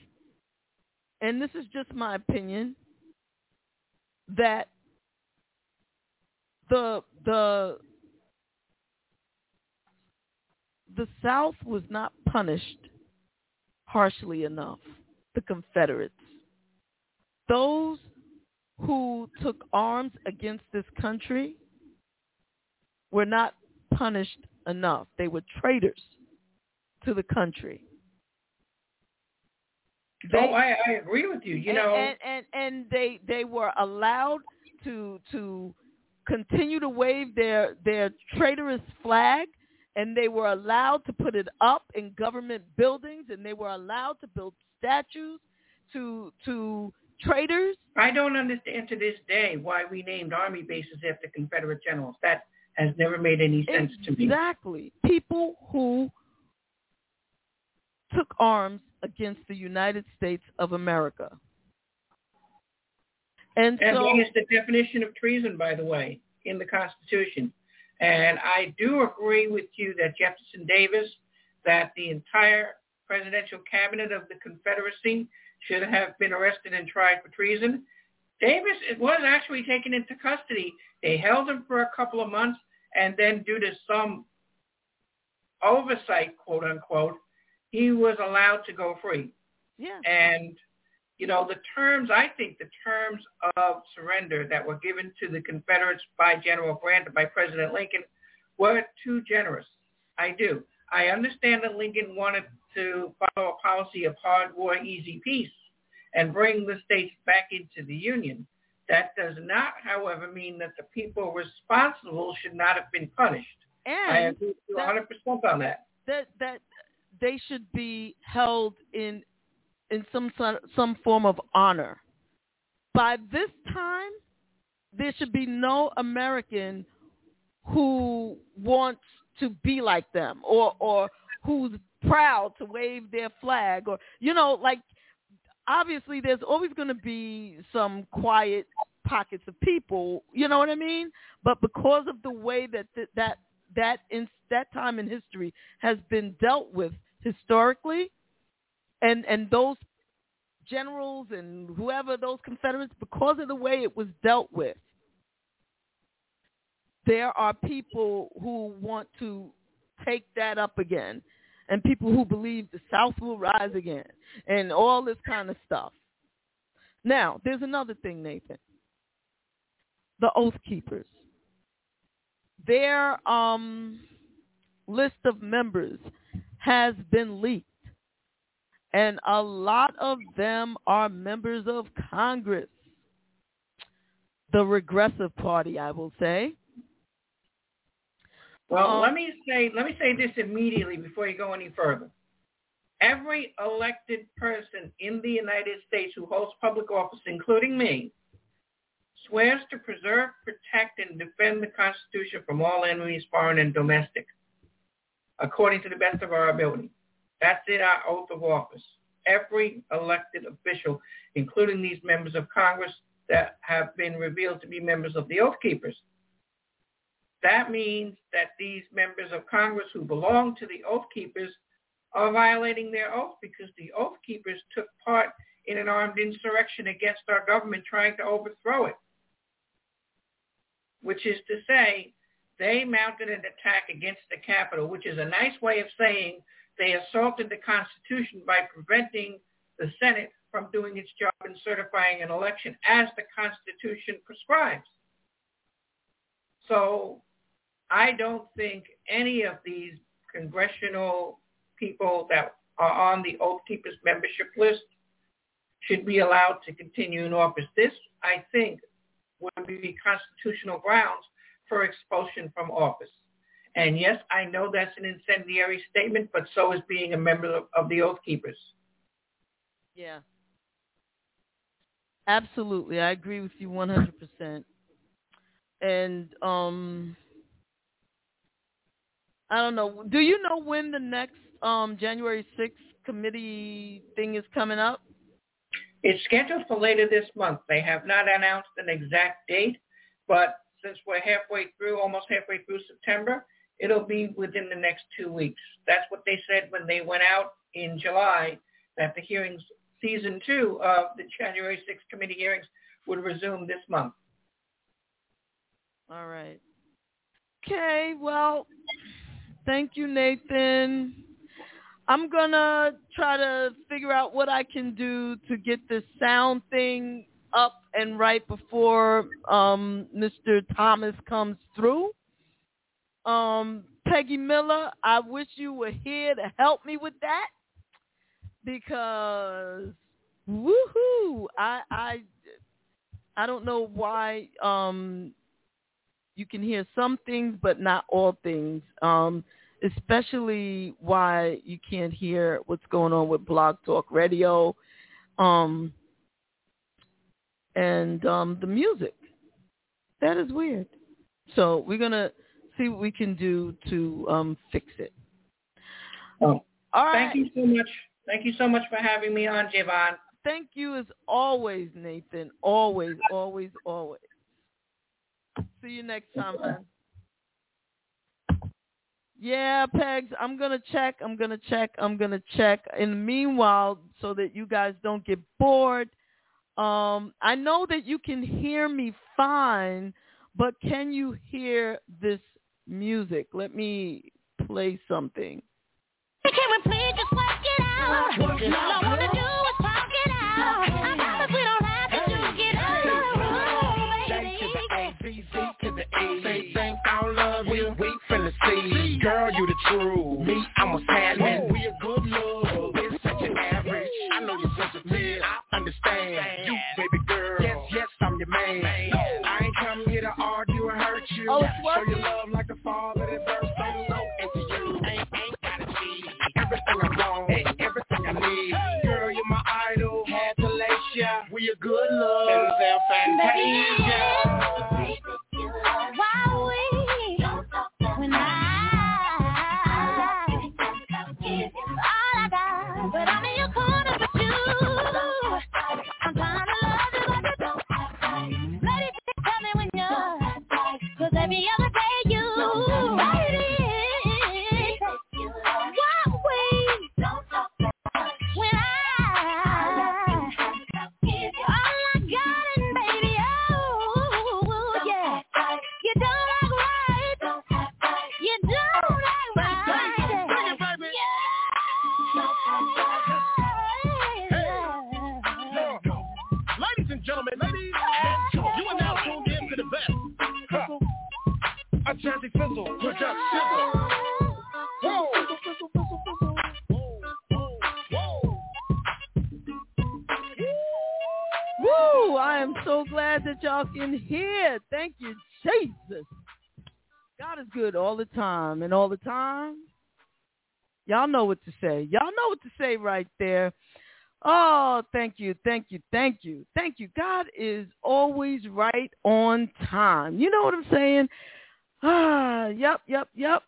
and this is just my opinion, that the the the South was not punished harshly enough. The Confederates, those who took arms against this country, were not punished enough. They were traitors to the country. oh, I, I agree with you. You and, know, and, and and they they were allowed to to continue to wave their their traitorous flag and they were allowed to put it up in government buildings and they were allowed to build statues to to traitors I don't understand to this day why we named army bases after Confederate generals. That has never made any sense to me. exactly people who took arms against the United States of America and And so that is the definition of treason, by the way, in the Constitution. And I do agree with you that Jefferson Davis, that the entire presidential cabinet of the Confederacy should have been arrested and tried for treason. Davis it was actually taken into custody. They held him for a couple of months, and then due to some oversight, quote unquote, he was allowed to go free. yeah And, you know, the terms, I think the terms of surrender that were given to the Confederates by General Grant and by President Lincoln were too generous. I do. I understand that Lincoln wanted to follow a policy of hard war, easy peace and bring the states back into the Union. That does not, however, mean that the people responsible should not have been punished. And I agree with you that- 100% on that. that that they should be held in in some some form of honor. By this time, there should be no American who wants to be like them or or who's proud to wave their flag or you know like obviously there's always going to be some quiet pockets of people, you know what I mean? But because of the way that th- that that in that time in history has been dealt with historically, and and those generals and whoever those Confederates, because of the way it was dealt with, there are people who want to take that up again, and people who believe the South will rise again and all this kind of stuff. Now, there's another thing, Nathan. The Oath Keepers. Their um, list of members has been leaked. And a lot of them are members of Congress. The regressive party, I will say. Well, Um, let me say let me say this immediately before you go any further. Every elected person in the United States who holds public office, including me, swears to preserve, protect, and defend the Constitution from all enemies, foreign and domestic, according to the best of our ability. That's in our oath of office. Every elected official, including these members of Congress that have been revealed to be members of the Oath Keepers, that means that these members of Congress who belong to the Oath Keepers are violating their oath because the Oath Keepers took part in an armed insurrection against our government trying to overthrow it. Which is to say, they mounted an attack against the Capitol, which is a nice way of saying they assaulted the Constitution by preventing the Senate from doing its job in certifying an election as the Constitution prescribes. So I don't think any of these congressional people that are on the Oath Keepers membership list should be allowed to continue in office. This, I think, would be constitutional grounds for expulsion from office. And yes, I know that's an incendiary statement, but so is being a member of, of the Oath Keepers. Yeah. Absolutely. I agree with you 100%. And um I don't know. Do you know when the next um January 6th committee thing is coming up? It's scheduled for later this month. They have not announced an exact date, but since we're halfway through, almost halfway through September, it'll be within the next two weeks. That's what they said when they went out in July, that the hearings, season two of the January 6th committee hearings would resume this month. All right. Okay, well, thank you, Nathan. I'm going to try to figure out what I can do to get this sound thing up and right before um, Mr. Thomas comes through. Um, Peggy Miller, I wish you were here to help me with that because woohoo, I I I don't know why um you can hear some things but not all things. Um especially why you can't hear what's going on with Blog Talk Radio um and um the music. That is weird. So we're going to see what we can do to um fix it. Oh, All right. Thank you so much. Thank you so much for having me on, JaVonne. Thank you as always, Nathan. Always, always, always. See you next time. Yeah, Pegs, I'm going to check. I'm going to check. I'm going to check. In the meanwhile, so that you guys don't get bored, um, I know that you can hear me fine, but can you hear this music? Let me play something. Can we please just it out? All I wanna do is it out. Say I love you, we finna see. Girl, you the truth. Me, I'm a savage. We a good love. It's such an average. I know you're sensitive. I understand. You, baby girl. Yes, yes, I'm your man. I ain't come here to argue or hurt you. Oh, it's Show you working. love like a father that burst so low into you. Ain't, ain't gotta see everything I want, and everything I need. Girl, you're my idol. Had to lace ya. We a good love. Denzel Fantasia. Why can hear. Thank you, Jesus. God is good all the time, and all the time, y'all know what to say. Y'all know what to say right there. Oh, thank you, thank you, thank you, thank you. God is always right on time. You know what I'm saying? Ah, yep, yep, yep.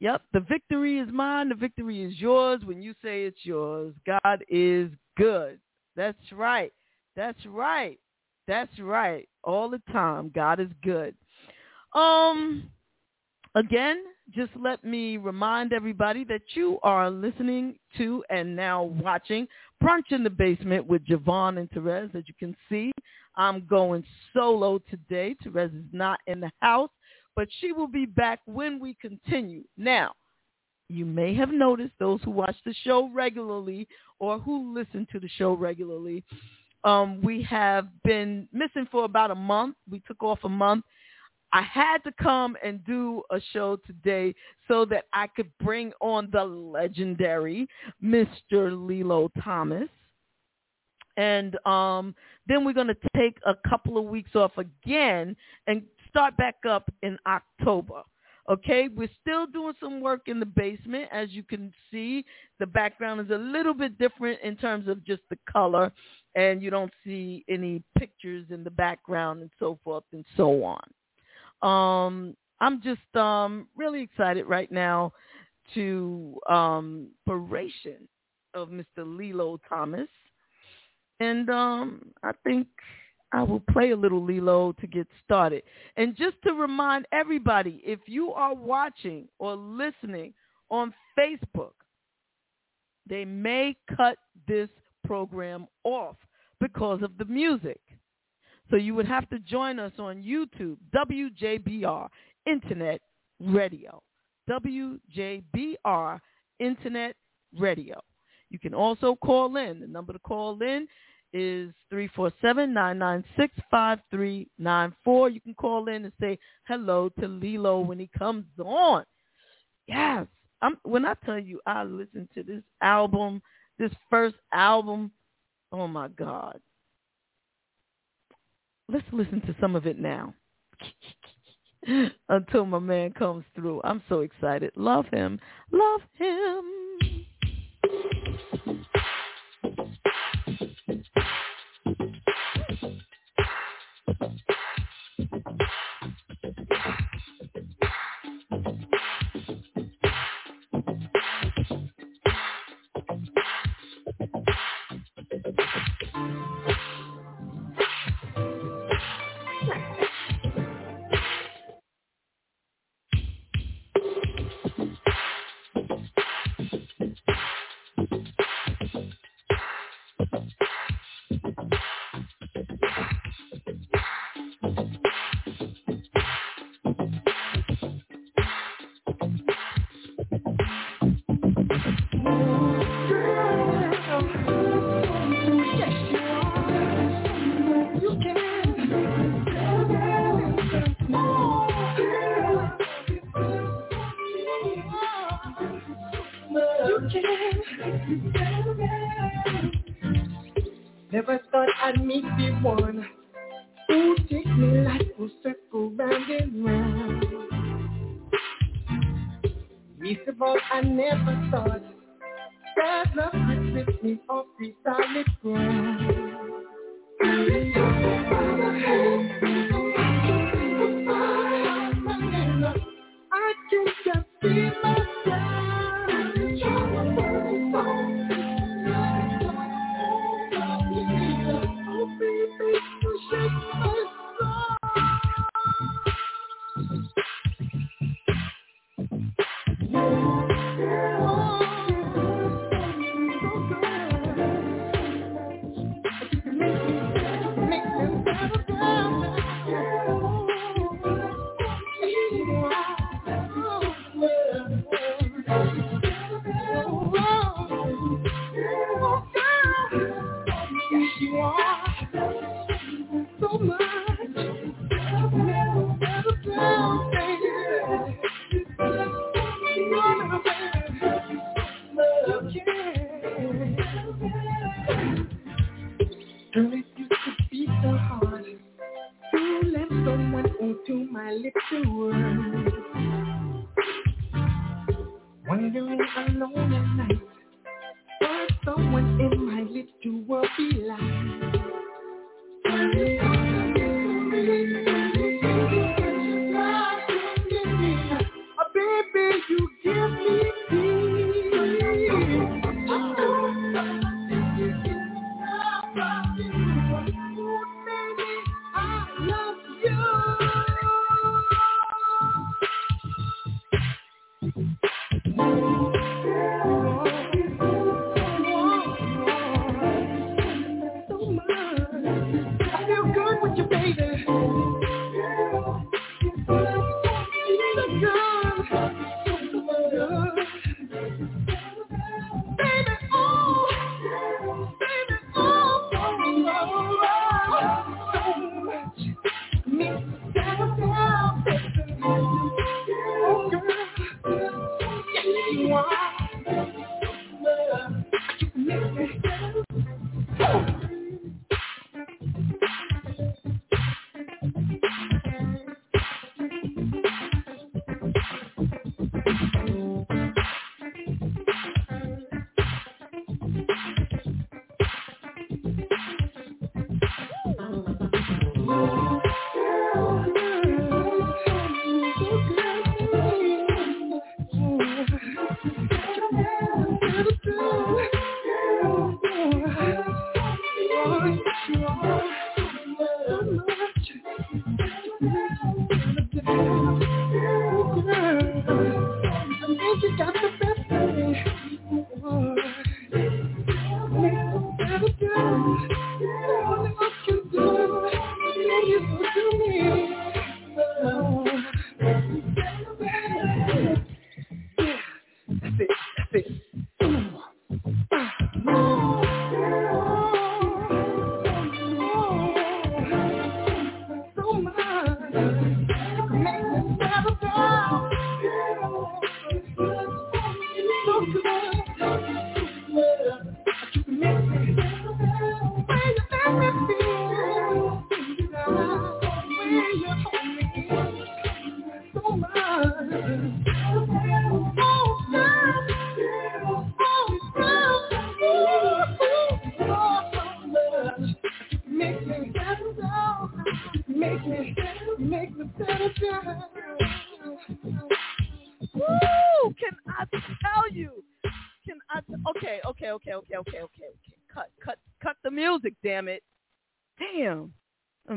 Yep, the victory is mine. The victory is yours when you say it's yours. God is good. That's right. That's right. That's right. All the time, God is good. Um, again, just let me remind everybody that you are listening to and now watching Brunch in the Basement with JaVonne and Terez. As you can see, I'm going solo today. Terez is not in the house, but she will be back when we continue. Now, you may have noticed those who watch the show regularly or who listen to the show regularly um, we have been missing for about a month. We took off a month. I had to come and do a show today so that I could bring on the legendary Mr. Lillo Thomas. And um, then we're going to take a couple of weeks off again and start back up in October. Okay, we're still doing some work in the basement. As you can see, the background is a little bit different in terms of just the color, and you don't see any pictures in the background and so forth and so on. Um, I'm just um, really excited right now to um, Paration of Mr. Lillo Thomas. And um, I think I will play a little Lillo to get started. And just to remind everybody, if you are watching or listening on Facebook, they may cut this program off because of the music. So you would have to join us on YouTube, WJBR Internet Radio. WJBR Internet Radio. You can also call in. The number to call in is 347-996-5394. You can call in and say hello to Lillo when he comes on. Yes. I'm, when I tell you I listened to this album, this first album, oh my God. Let's listen to some of it now. Until my man comes through. I'm so excited. Love him. Love him. Meet the one who take me like a circle round and round. Least of all, I never thought that love could lift me off the solid ground. I can just see it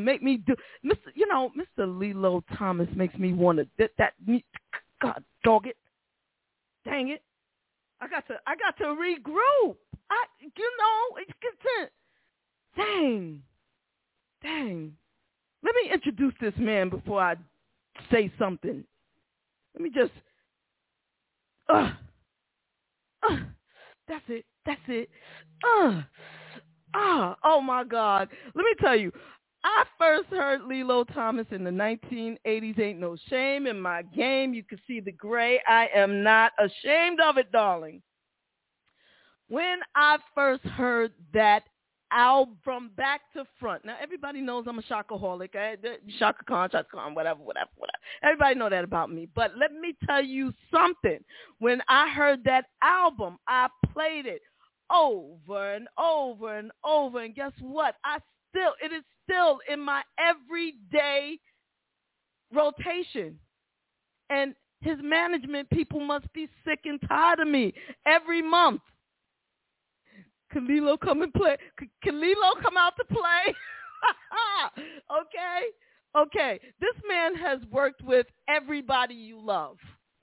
Make me do, Mr. You know, Mr. Lillo Thomas makes me want to that that. God, dog it. Dang it! I got to, I got to regroup. I, you know, it's to. Dang, dang. Let me introduce this man before I say something. Let me just. Uh, uh, that's it. That's it. Uh, ah, oh my God. Let me tell you, I first heard Lillo Thomas in the 1980s. Ain't no shame in my game. You can see the gray. I am not ashamed of it, darling. When I first heard that album from back to front. Now everybody knows I'm a Chakaholic. I, eh? the- Chaka whatever, whatever, whatever. Everybody know that about me. But let me tell you something. When I heard that album, I played it over and over and over. And guess what? I still, it is still in my everyday rotation. And his management people must be sick and tired of me every month. Can Lillo come and play? Can Lillo come out to play? okay, okay. This man has worked with everybody you love.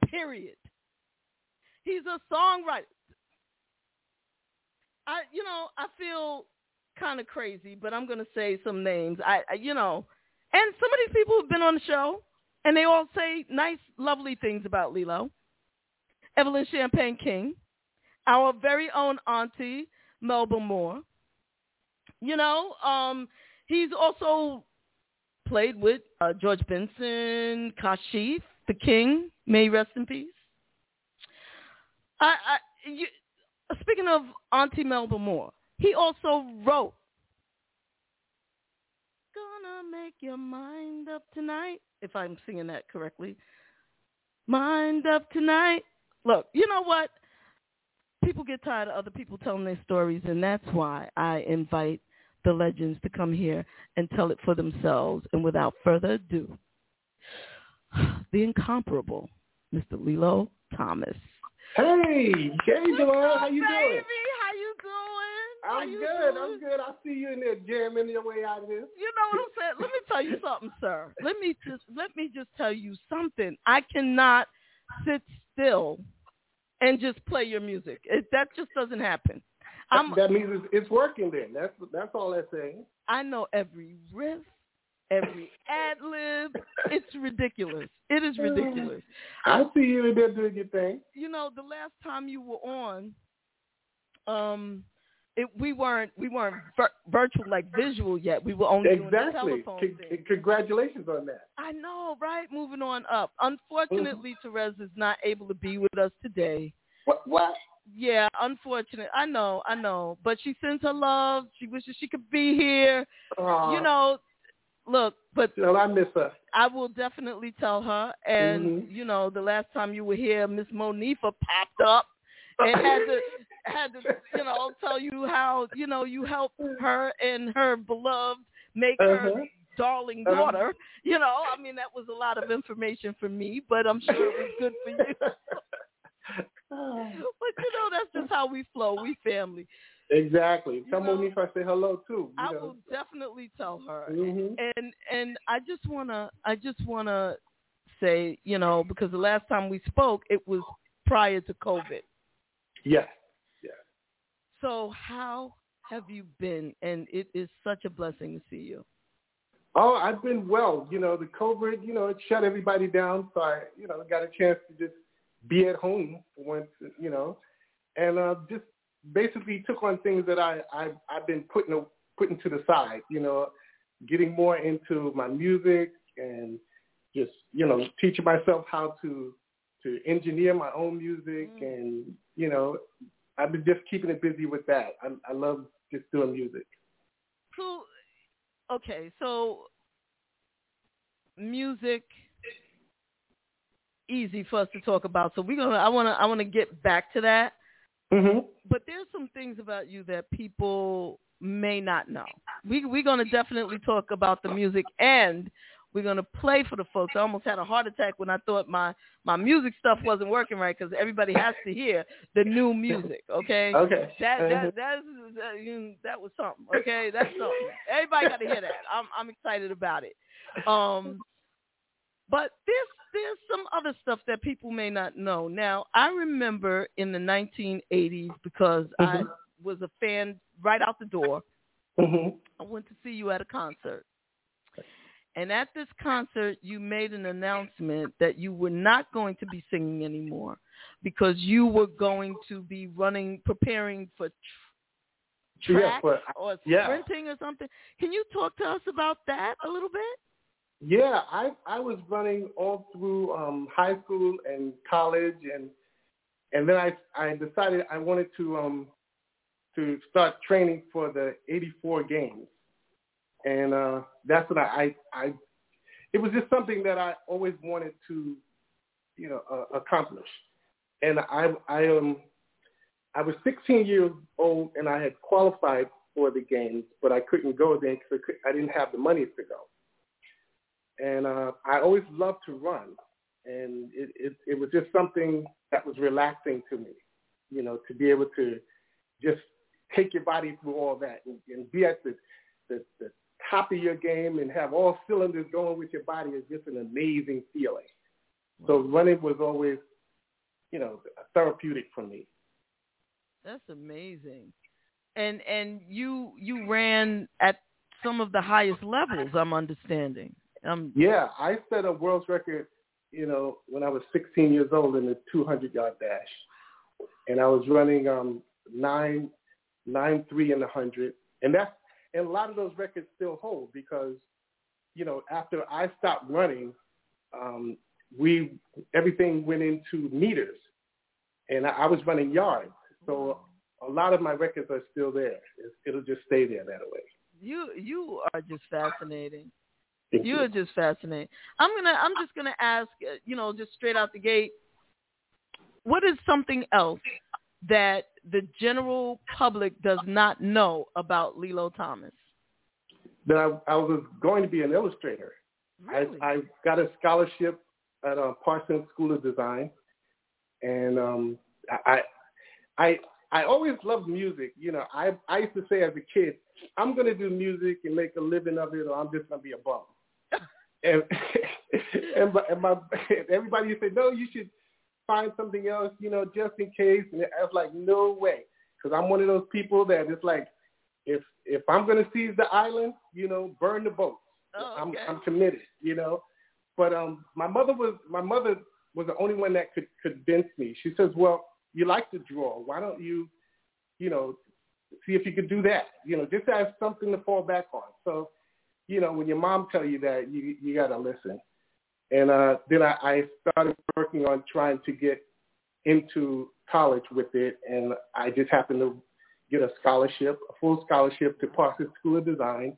Period. He's a songwriter. I, you know, I feel kind of crazy, but I'm gonna say some names. I, I, you know, and some of these people have been on the show, and they all say nice, lovely things about Lillo. Evelyn Champagne King, our very own auntie Melba Moore. You know, um, he's also played with uh, George Benson, Kashif, the King. May rest in peace. I, I, you, speaking of Auntie Melba Moore, he also wrote Gonna make your mind up tonight, if I'm singing that correctly. Mind up tonight. Look, you know what? people get tired of other people telling their stories, and that's why I invite the legends to come here and tell it for themselves. And without further ado, the incomparable Mr. Lillo Thomas. Hey, hey, JaVonne, how you baby, doing? how you doing? How I'm good. doing? I'm good. I see you in there jamming your way out of this. You know what I'm saying? Let me tell you something, sir. Let me just let me just tell you something. I cannot sit still and just play your music. It, that just doesn't happen. I'm, that means it's, it's working. Then that's that's all that's saying. I know every riff, every ad lib. It's ridiculous. It is ridiculous. I see you in there doing your thing. You know, the last time you were on, um, it, we weren't we weren't vir- virtual like visual yet. We were only doing the Exactly. telephone Con- thing. congratulations on that. I know, right? Moving on up. Unfortunately, Terez is not able to be with us today. What? What? Yeah, unfortunate. I know, I know. But she sends her love. She wishes she could be here. Aw. You know, look, but Well, I miss her. I will definitely tell her. And Mhm. you know, the last time you were here, Miss Monifa popped up and had to had to you know tell you how you know you helped her and her beloved make her Uh-huh. darling Uh-huh. daughter. You know, I mean that was a lot of information for me, but I'm sure it was good for you. but you know, that's just how we flow. We family. Exactly. Tell know, Monique I say hello too. You I know. will definitely tell her. Mhm. And and I just wanna I just wanna say, you know, because the last time we spoke it was prior to COVID. Yes. Yeah. So how have you been? And it is such a blessing to see you. Oh, I've been well. You know, the COVID, you know, it shut everybody down, so I, you know, got a chance to just be at home for once, you know, and uh, just basically took on things that I, I I've been putting putting to the side. You know, getting more into my music and just you know teaching myself how to to engineer my own music and you know I've been just keeping it busy with that. I, I love just doing music. So okay, so music easy for us to talk about. So we're gonna I wanna I wanna get back to that. Mm-hmm. But there's some things about you that people may not know. We we're gonna definitely talk about the music and we're gonna play for the folks. I almost had a heart attack when I thought my my music stuff wasn't working right because everybody has to hear the new music. Okay. Okay. That Uh-huh. that that's, that, you- that was something. Okay, that's something. Everybody got to hear that. I'm I'm excited about it. Um, but there's there's some other stuff that people may not know. Now, I remember in the 1980s because I Mhm. was a fan right out the door. Mm-hmm. I went to see you at a concert. And at this concert, you made an announcement that you were not going to be singing anymore because you were going to be running, preparing for tr- Yeah, track but- or yeah. sprinting or something. Can you talk to us about that a little bit? Yeah, I I was running all through um, high school and college, and and then I I decided I wanted to um to start training for the '84 games, and uh, that's what I, I I it was just something that I always wanted to you know uh, accomplish, and I I um I was 16 years old and I had qualified for the games, but I couldn't go then because I, didn't have the money to go. And uh, I always loved to run, and it, it it was just something that was relaxing to me, you know, to be able to just take your body through all that and, and be at the, the the top of your game and have all cylinders going with your body is just an amazing feeling. So running was always, you know, therapeutic for me. That's amazing. And and you you ran at some of the highest levels. I'm understanding. Um, Yeah, I set a world's record, you know, when I was 16 years old in the 200 yard dash, and I was running um nine nine three in the hundred, and that's and a lot of those records still hold because, you know, after I stopped running, um, we everything went into meters, and I, I was running yards, so a lot of my records are still there. It, it'll just stay there that way. you you are just fascinating. Thank You are just fascinating. I'm gonna. I'm just gonna ask. uh, You know, just straight out the gate. What is something else that the general public does not know about Lillo Thomas? That I, I was going to be an illustrator. Really? I, I got a scholarship at uh, Parsons School of Design, and um, I, I, I always loved music. You know, I, I used to say as a kid, I'm going to do music and make a living of it, or I'm just going to be a bum. and and my, and my everybody used to say, no, you should find something else, you know, just in case. And I was like, no way, because I'm one of those people that it's like, if if I'm to seize the island, you know, burn the boat. Oh, I'm. I'm committed, you know. But um, my mother was my mother was the only one that could convince me. She says, "Well, you like to draw. Why don't you, you know, see if you could do that? You know, just as something to fall back on." So, you know, when your mom tell you that, you you got to listen. And uh, then I, I started working on trying to get into college with it, and I just happened to get a scholarship, a full scholarship to Parsons School of Design,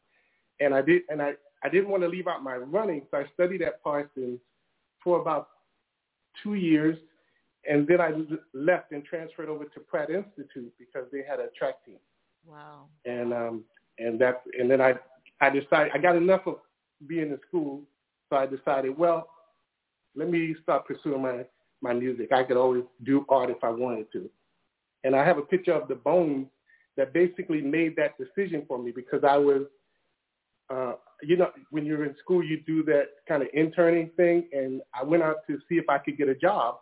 and I did, and I I didn't want to leave out my running, so I studied at Parsons for about two years, and then I left and transferred over to Pratt Institute because they had a track team, Wow. and um and that's and then I I decided I got enough of being in school, so I decided well, let me start pursuing my my music. I could always do art if I wanted to, and I have a picture of the bones that basically made that decision for me because I was uh, you know, when you're in school, you do that kind of interning thing. And I went out to see if I could get a job.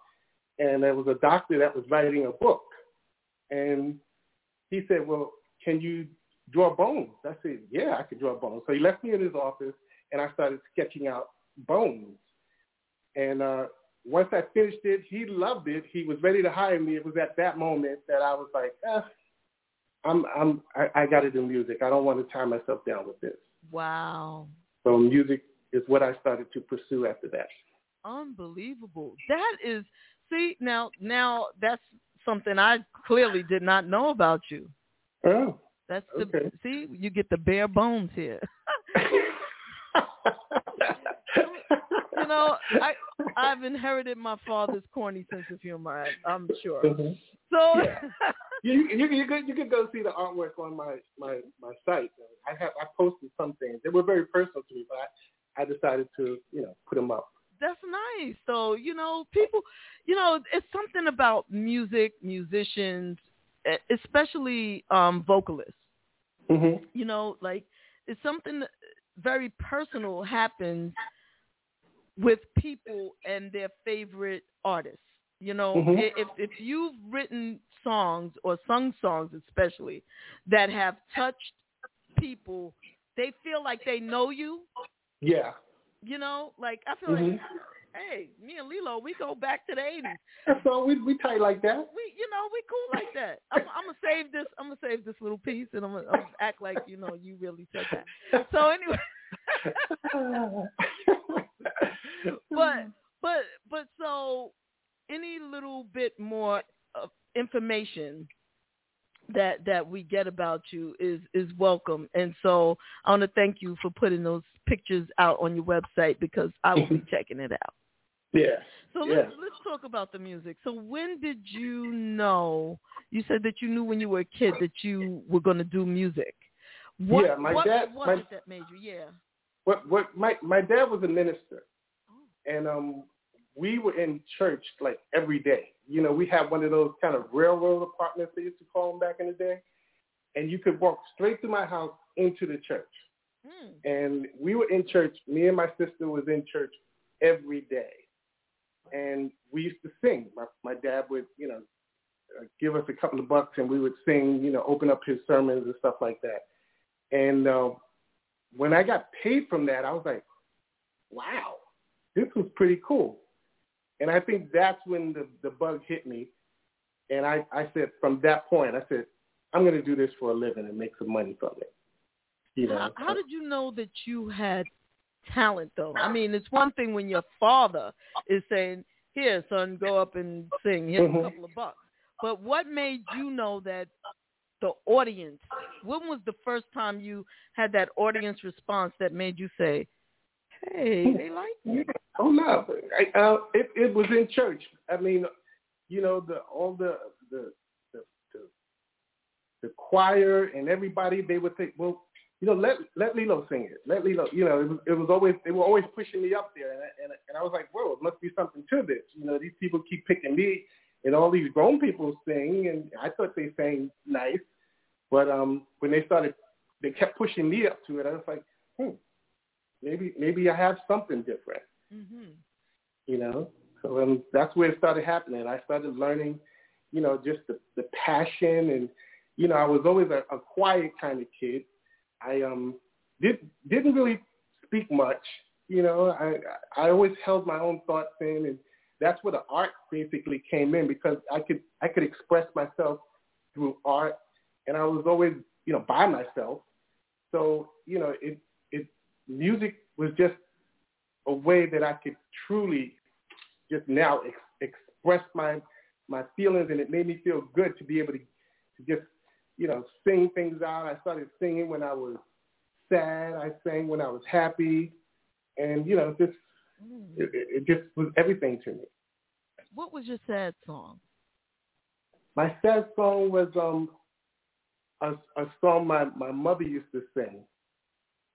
And there was a doctor that was writing a book. And he said, well, can you draw bones? I said, yeah, I could draw bones. So he left me in his office and I started sketching out bones. And uh, once I finished it, he loved it. He was ready to hire me. It was at that moment that I was like, eh, I'm, I'm, I, I got to do music. I don't want to tie myself down with this. Wow. So music is what I started to pursue after that. Unbelievable. That is see now now that's something I clearly did not know about you. Oh. That's the Okay. see, you get the bare bones here. know, I I've inherited my father's corny sense of humor, I, I'm sure. Mhm. So Yeah. you, you, you, could, you could go see the artwork on my, my, my site. I have I posted some things. They were very personal to me, but I, I decided to you know put them up. that's nice. So, you know, people, you know, it's something about music, musicians, especially um vocalists. Mm-hmm. You know, like it's something very personal happens with people and their favorite artists. You know, Mhm. if if you've written songs or sung songs especially that have touched people, they feel like they know you. Yeah. You know, like I feel Mhm. like, hey, me and Lillo, we go back to the eighties. So we we tight like that. We, you know, we cool like that. I'm, I'm gonna save this. I'm gonna save this little piece, and I'm gonna, I'm gonna act like you know you really said that. So anyway, but mm-hmm. but but so any little bit more of information that that we get about you is is welcome. And so i want to thank you for putting those pictures out on your website because i will be checking it out. Yeah. so yeah. let's let's talk about the music. So when did you know you said that you knew when you were a kid that you were going to do music. What, Yeah, my what dad- was my- that made you? Yeah. What what my my dad was a minister, and um we were in church like every day. You know, we had one of those kind of railroad apartments they used to call them back in the day, and you could walk straight through my house into the church. Hmm. And we were in church. Me and my sister was in church every day, and we used to sing. My my dad would you know uh, give us a couple of bucks, and we would sing. You know, open up his sermons and stuff like that. And uh, when I got paid from that, I was like, wow, this was pretty cool. And I think that's when the, the bug hit me. And I, I said, from that point, I said, I'm going to do this for a living and make some money from it. You know, How, how did you know that you had talent, though? I mean, it's one thing when your father is saying, "Here, son, go up and sing. Here's Mhm. a couple of bucks." But what made you know that the audience? When was the first time you had that audience response that made you say, "Hey, they like me"? Oh no, I, uh, it it was in church. I mean, you know, the all the the the, the the choir and everybody, they would think, well, you know, let let Lillo sing it. Let Lillo, you know, it was, it was always they were always pushing me up there, and I, and, I- and I was like, whoa, it must be something to this. You know, these people keep picking me, and all these grown people sing, and I thought they sang nice, but um, when they started, they kept pushing me up to it. I was like, hmm, maybe maybe I have something different. Mm-hmm. You know, so um, that's where it started happening. I started learning, you know, just the, the passion, and you know, I was always a, a quiet kind of kid. I um did didn't really speak much. You know, I I always held my own thoughts in, and that's where the art basically came in because I could I could express myself through art, and I was always you know by myself. So you know, it it music was just a way that I could truly just now ex- express my my feelings, and it made me feel good to be able to to just you know sing things out. I started singing when I was sad. I sang when I was happy, and you know just it, it it just was everything to me. What was your sad song? My sad song was um a, a song my my mother used to sing,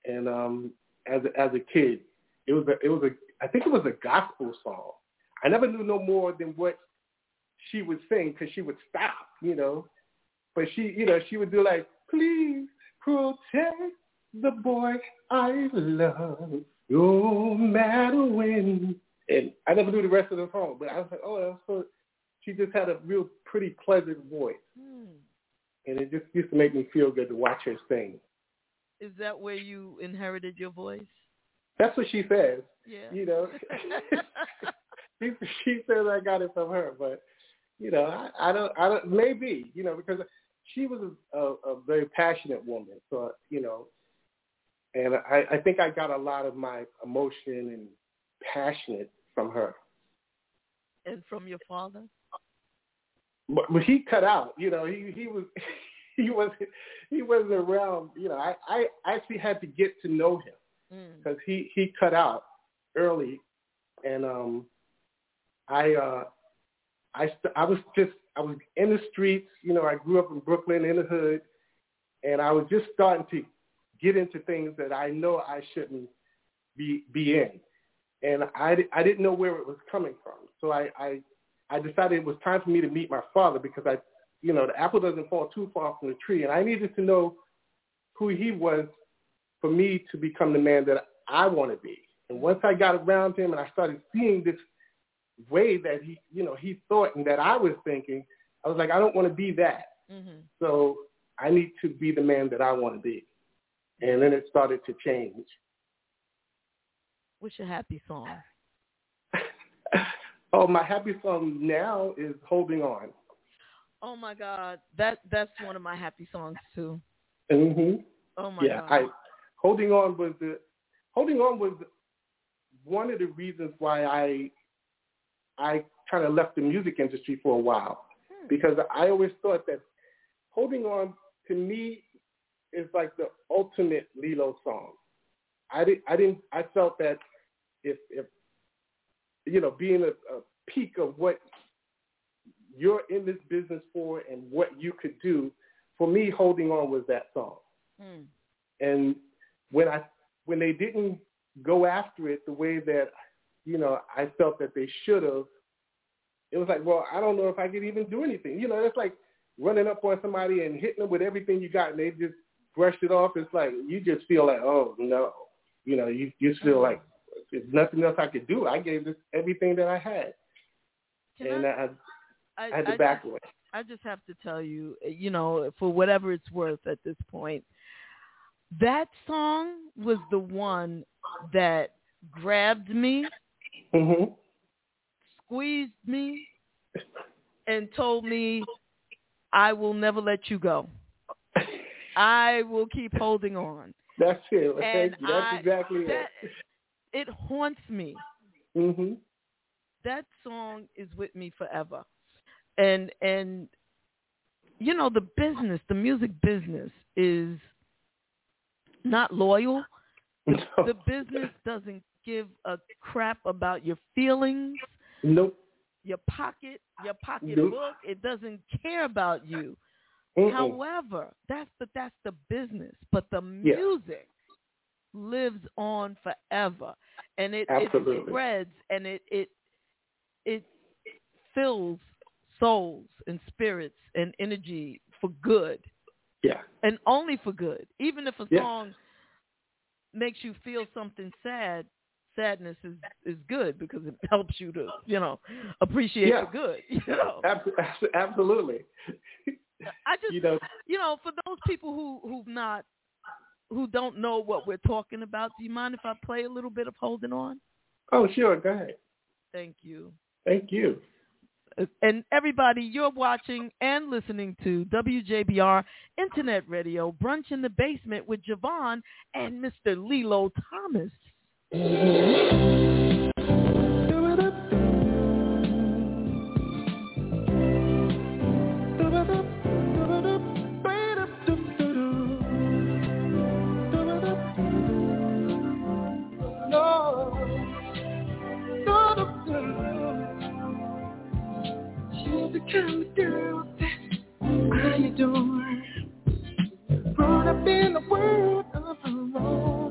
and um as a, as a kid, it was a it was a I think it was a gospel song. I never knew no more than what she would sing because she would stop, you know. But she, you know, she would do like, please protect the boy I love, no matter when. And I never knew the rest of the song, but I was like, oh, that's so. She just had a real pretty pleasant voice, hmm. and it just used to make me feel good to watch her sing. Is that where you inherited your voice? That's what she says. Yeah. You know, she, she says I got it from her, but you know, I, I don't, I don't, maybe, you know, because she was a, a, a very passionate woman, so you know, and I, I think I got a lot of my emotion and passionate from her. And from your father? But, but he cut out, you know, he he was he wasn't he wasn't around, you know. I I actually had to get to know him Mm. because he he cut out early, and um, I uh, I st- I was just I was in the streets. You know, I grew up in Brooklyn in the hood, and I was just starting to get into things that I know I shouldn't be be in, and I I didn't know where it was coming from. So I I I decided it was time for me to meet my father because I you know the apple doesn't fall too far from the tree, and I needed to know who he was for me to become the man that I want to be. And once I got around him and I started seeing this way that he, you know, he thought and that I was thinking, I was like, I don't want to be that. Mm-hmm. So I need to be the man that I want to be. And then it started to change. What's your happy song? Oh, my happy song now is Holding On. Oh my God, that that's one of my happy songs too. hmm Oh my yeah, God. I holding on was the holding on was one of the reasons why I I kind of left the music industry for a while because I always thought that holding on to me is like the ultimate Lillo song. I didn't I didn't I felt that if if you know being a, a peak of what you're in this business for and what you could do, for me holding on was that song. Mm. And when I when they didn't go after it the way that you know I felt that they should have, it was like, well, I don't know if I could even do anything. You know, it's like running up on somebody and hitting them with everything you got, and they just brushed it off. It's like you just feel like, oh no, you know, you just feel like there's nothing else I could do. I gave this everything that I had, Can and I- I, I, I had to I back just, away. I just have to tell you, you know, for whatever it's worth at this point, that song was the one that grabbed me, hmm squeezed me, and told me, I will never let you go. I will keep holding on. That's it. And Thank you. That's I- exactly that- it. It haunts me. hmm that song is with me forever and and you know the business, the music business is not loyal. No. The business doesn't give a crap about your feelings. Nope. Your pocket, your pocketbook, nope. it doesn't care about you. Mm-mm. However, that's the that's the business, but the music lives on forever, and it, it spreads and it it it fills souls and spirits and energy for good. Yeah. And only for good. Even if a yeah. song makes you feel something sad, sadness is is good because it helps you to, you know, appreciate yeah. the good, you know. Absolutely. I just you know, you know, for those people who who've not who don't know what we're talking about, do you mind if I play a little bit of Holding On? Oh, sure, go ahead. Thank you. Thank you and everybody, you're watching and listening to WJBR Internet Radio Brunch in the Basement with JaVonne and Mr. Lillo Thomas. kind of girl that I adore. Brought up in a world of her own.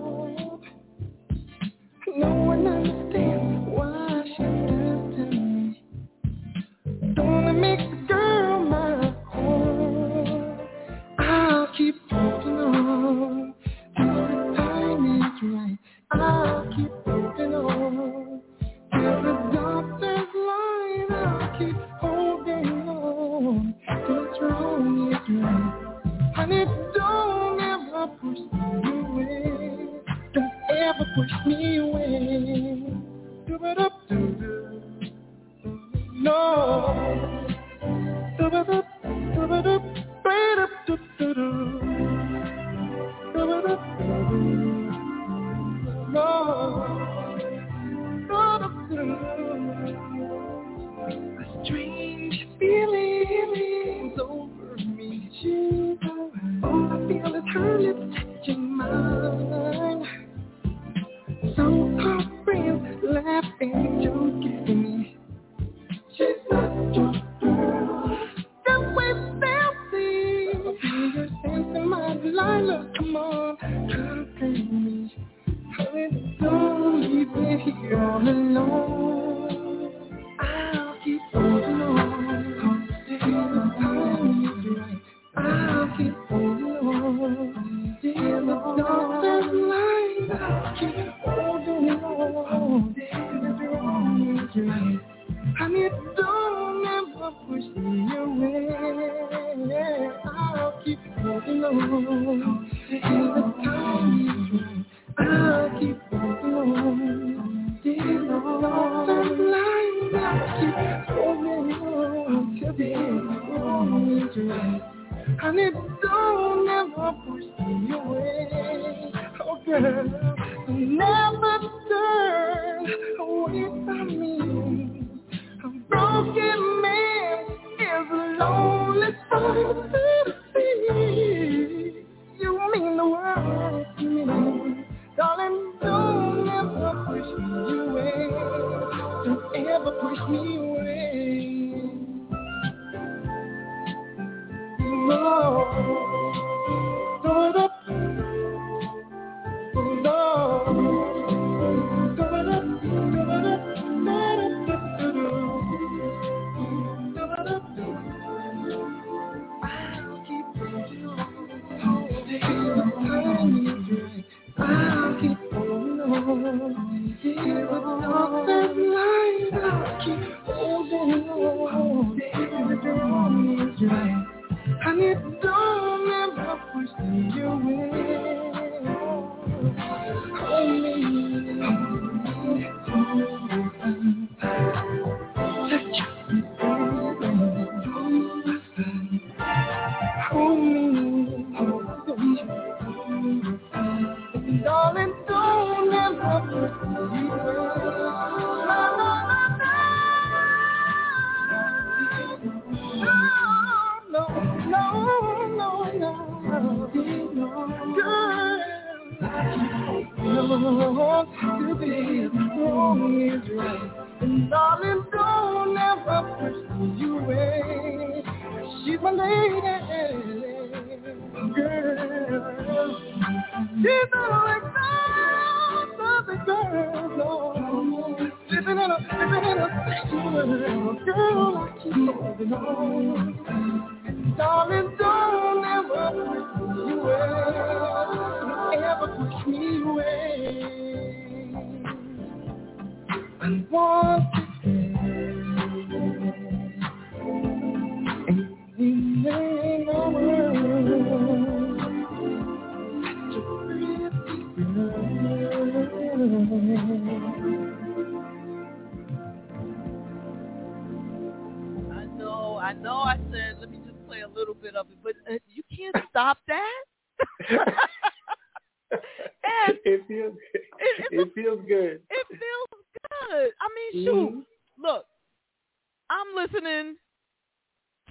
I'm listening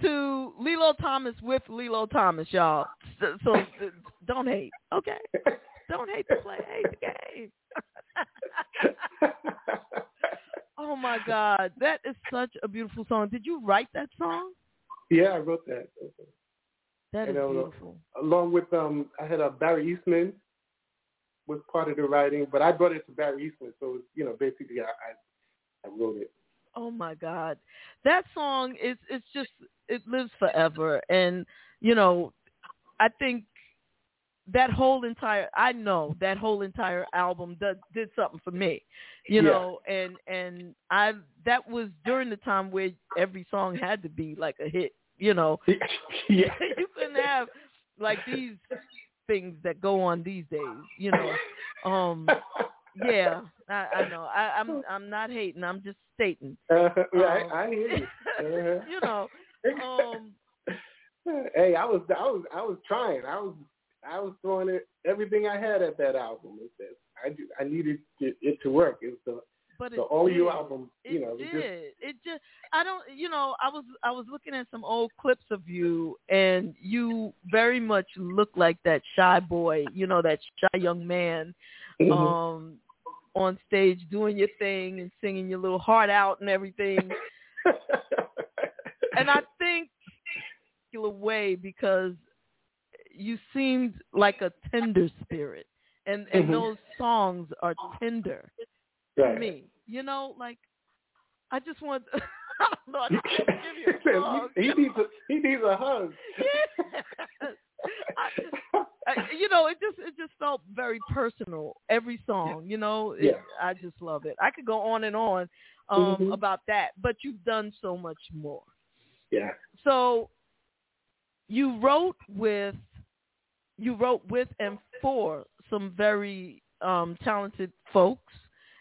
to Lillo Thomas with Lillo Thomas, y'all. So, so don't hate, okay? Don't hate the play, hate the game. oh my God, that is such a beautiful song. Did you write that song? Yeah, I wrote that. That is And, uh, beautiful. Along with um, I had a Barry Eastmond was part of the writing, but I brought it to Barry Eastmond, so it was, you know basically I, I I wrote it. Oh my God, that song is it's just it lives forever, and you know, I think that whole entire I know that whole entire album did, did something for me, you Yeah. know, and and I that was during the time where every song had to be like a hit, you know. yeah. you couldn't have like these things that go on these days, you know. Um yeah, I, I know. I, I'm I'm not hating. I'm just stating. Uh, right, Um, I hear you. Uh-huh. you know, um, hey, I was I was I was trying. I was I was throwing it everything I had at that album. It says I ju- I needed it, it to work. It was the but it the all you album. It You know, it did. just It just I don't you know, I was I was looking at some old clips of you and you very much look like that shy boy, you know, that shy young man Mhm. um on stage doing your thing and singing your little heart out and everything. and I think in a way because you seemed like a tender spirit. And and Mhm. those songs are tender Right. to me. You know, like I just want I don't know, I just want to give you a hug. he, needs a he needs a hug. I, you know, it just it just felt very personal. Every song, you know, it, Yeah. I just love it. I could go on and on um Mhm. about that, but you've done so much more. Yeah. So you wrote with you wrote with and for some very um talented folks.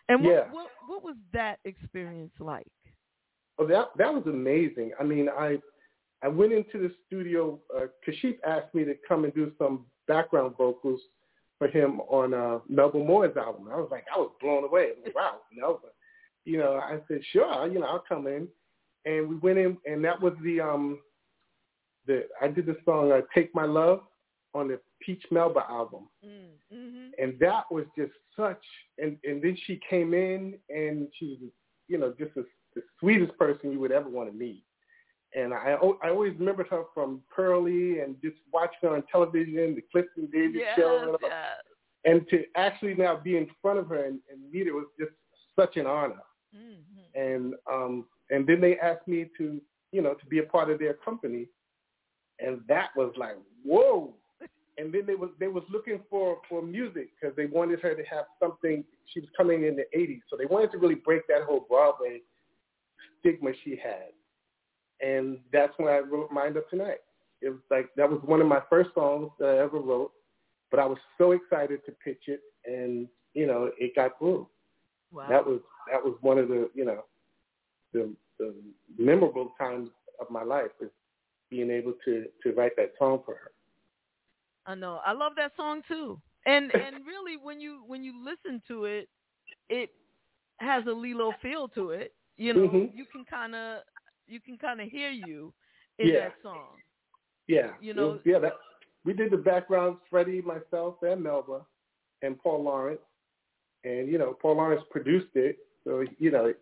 And what Yeah. what, what was that experience like? Oh, that that was amazing. I mean, I I went into the studio. Uh, Kashif asked me to come and do some background vocals for him on uh, Melba Moore's album. I was like, I was blown away. I was like, wow, Melba. You know, I said, sure. You know, I'll come in. And we went in, and that was the um the I did the song uh, "Take My Love" on the Peach Melba album Mm-hmm. and that was just such and and then she came in and she was you know just the, the sweetest person you would ever want to meet and I I always remembered her from Purlie and just watching her on television, the Clifton Davis Yes, show, and, yes. and to actually now be in front of her and, and meet her was just such an honor. Mm-hmm. And um and then they asked me to you know to be a part of their company, and that was like whoa. And then they was they was looking for for music because they wanted her to have something. She was coming in the '80s, so they wanted to really break that whole Broadway stigma she had. And that's when I wrote "Mind Up Tonight." It was like that was one of my first songs that I ever wrote, but I was so excited to pitch it, and you know it got through. Wow. That was that was one of the you know the the memorable times of my life is being able to to write that song for her. I know. I love that song too. And and really when you when you listen to it, it has a Lillo feel to it. You know, Mhm. you can kind of you can kind of hear you in Yeah. that song. Yeah, You know- was- yeah. That we did the backgrounds, Freddie, myself, and Melba, and Paul Laurence, and you know Paul Laurence produced it, so you know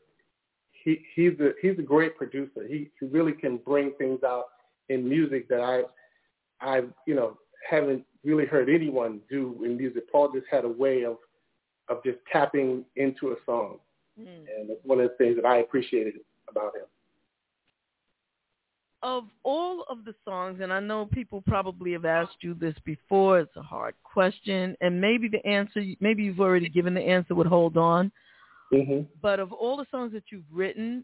he he's a he's a great producer. He he really can bring things out in music that I I you know haven't really heard anyone do in music. Paul just had a way of of just tapping into a song, Mm. and it's one of the things that I appreciated about him. Of all of the songs, and I know people probably have asked you this before, it's a hard question, and maybe the answer, maybe you've already given the answer would Hold On, hmm but of all the songs that you've written,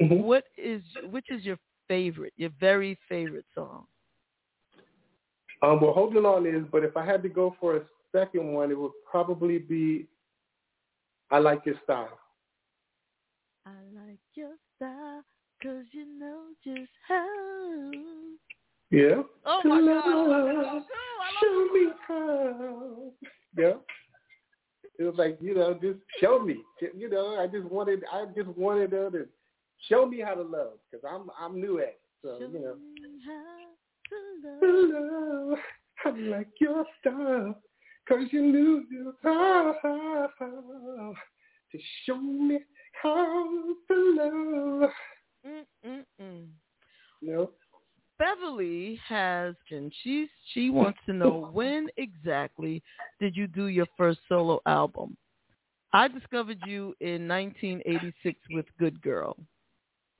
Mhm. what is, which is your favorite, your very favorite song? Um, well, holding on is, but if I had to go for a second one, it would probably be "I Like Your Style." I like your style, cause you know just how. Yeah. Oh To my love, God. Show me how. Yeah. It was like you know, just show me. You know, I just wanted, I just wanted her to show me how to love because I'm, I'm new at it. So you know. To love, I like your style, cause you knew just how to show me how to love. Mm-mm-mm. You. Beverly has, and she's she wants to know when exactly did you do your first solo album? I discovered you in 1986 with Good Girl.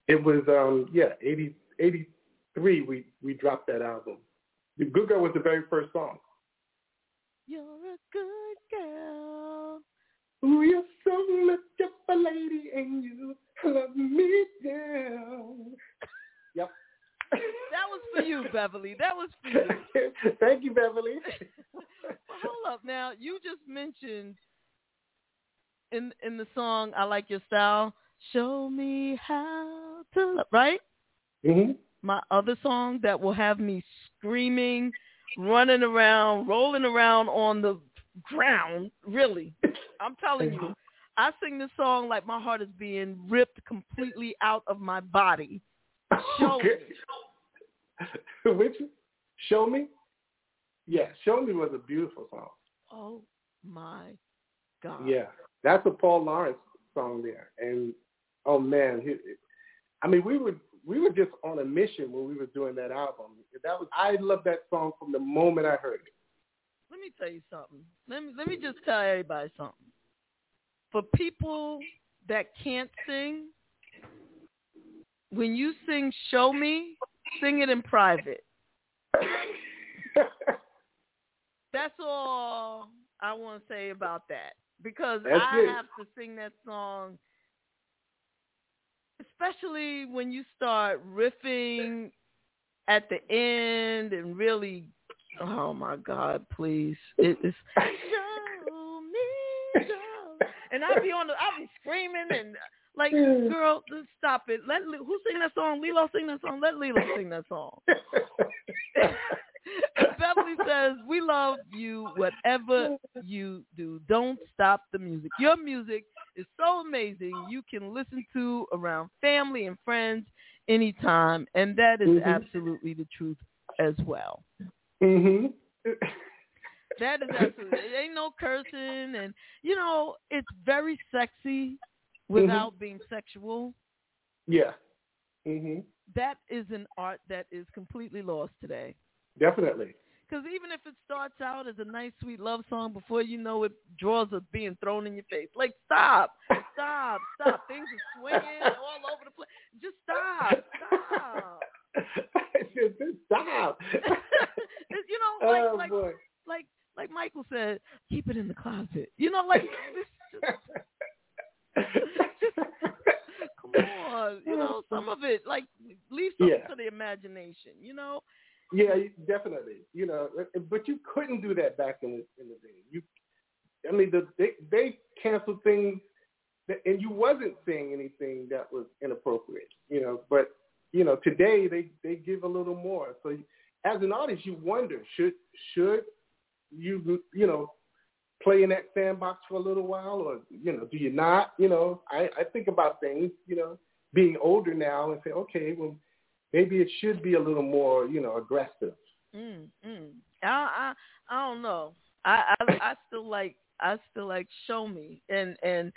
It was um yeah, 80, 83 we we dropped that album. Good Girl was the very first song. You're a good girl. Ooh, you're so much of a lady and you love me down. Yep. That was for you, Beverly. That was for you. Thank you, Beverly. Well, hold up now. You just mentioned in in the song "I Like Your Style." Show me how to love, right? hmm My other song that will have me screaming, running around, rolling around on the ground. Really, I'm telling you, mm-hmm. I sing this song like my heart is being ripped completely out of my body. Show me. Which Show Me? Yeah, Show Me was a beautiful song. Oh my God. Yeah, that's a Paul Laurence song there, and oh man, he, I mean, we were we were just on a mission when we were doing that album. That was I loved that song from the moment I heard it. Let me tell you something. Let me let me just tell everybody something. For people that can't sing, when you sing "Show Me," sing it in private. That's all I want to say about that because That's I it. have to sing that song, especially when you start riffing at the end and really. Oh my God! Please, it is. Show me, show. And I'll be on the, I'll be screaming and like, girl, just stop it. Let who sing that song? Lillo sing that song. Let Lillo sing that song. Beverly says, "We love you, whatever you do. Don't stop the music. Your music is so amazing. You can listen to around family and friends anytime, and that is Mhm. absolutely the truth as well. Hmm That is absolutely. It ain't no cursing, and you know, it's very sexy without being sexual. Yeah. hmm That is an art that is completely lost today. Definitely. Because even if it starts out as a nice, sweet love song, before you know it, drawers are being thrown in your face. Like, stop, stop, stop. Things are swinging all over the place. Just stop, stop. Just Stop. you know, oh, like, oh like, boy. like, like Michael said, keep it in the closet. You know, like, this, come on. You know, some of it, like, leave something Yeah. to the imagination. You know, Yeah, definitely. You know, but you couldn't do that back in the in the day. You, I mean, the, they they canceled things, that, and you wasn't saying anything that was inappropriate. You know, but you know, today they they give a little more. So, as an artist, you wonder should should you you know play in that sandbox for a little while, or you know, do you not? You know, I I think about things. You know, being older now and say, okay, well maybe it should be a little more, you know, aggressive. Mm, mm. I, I I don't know. I, I I still like I still like show me and and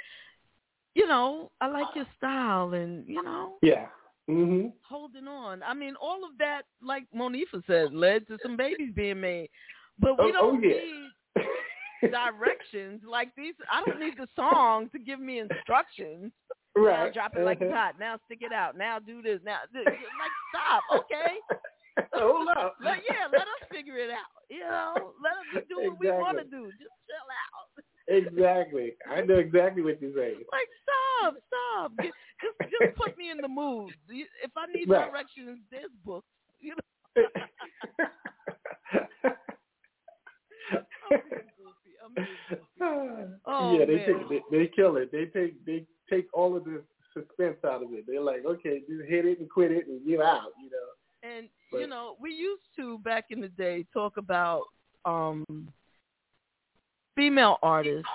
you know I like your style and you know Yeah. Mhm. holding on. I mean, all of that, like Monifa said, led to some babies being made. But we Oh- don't oh, yeah. need directions like these. I don't need the song to give me instructions. Now Right. drop it like it's Uh-huh. hot. Now stick it out. Now do this. Now like stop. Okay. Hold up. Let, yeah, let us figure it out. You know, let us do what we want to do. Just chill out. Exactly. I know exactly what you're saying. Like stop, stop. Get, just just put me in the mood. If I need Right. directions, there's books. You know. Oh, yeah, they man. take they, they kill it. They take they take all of the suspense out of it. They're like, okay, just hit it and quit it and you're out. You know. And But- you know, we used to back in the day talk about um female artists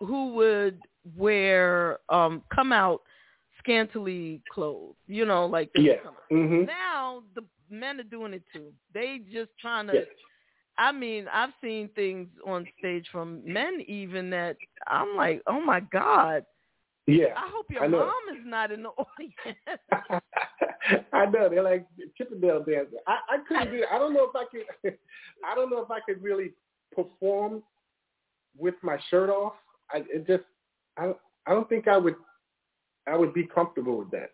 who would wear um come out scantily clothed. You know, like Yeah. Mhm. Now the men are doing it too. They just trying to Yes. I mean, I've seen things on stage from men even that I'm like, oh my God. Yeah. I hope your I mom is not in the audience. I know they're like Chippendale dancer. I, I couldn't do. I don't know if I could. I don't know if I could really perform with my shirt off. I it just. I don't- I don't think I would. I would be comfortable with that.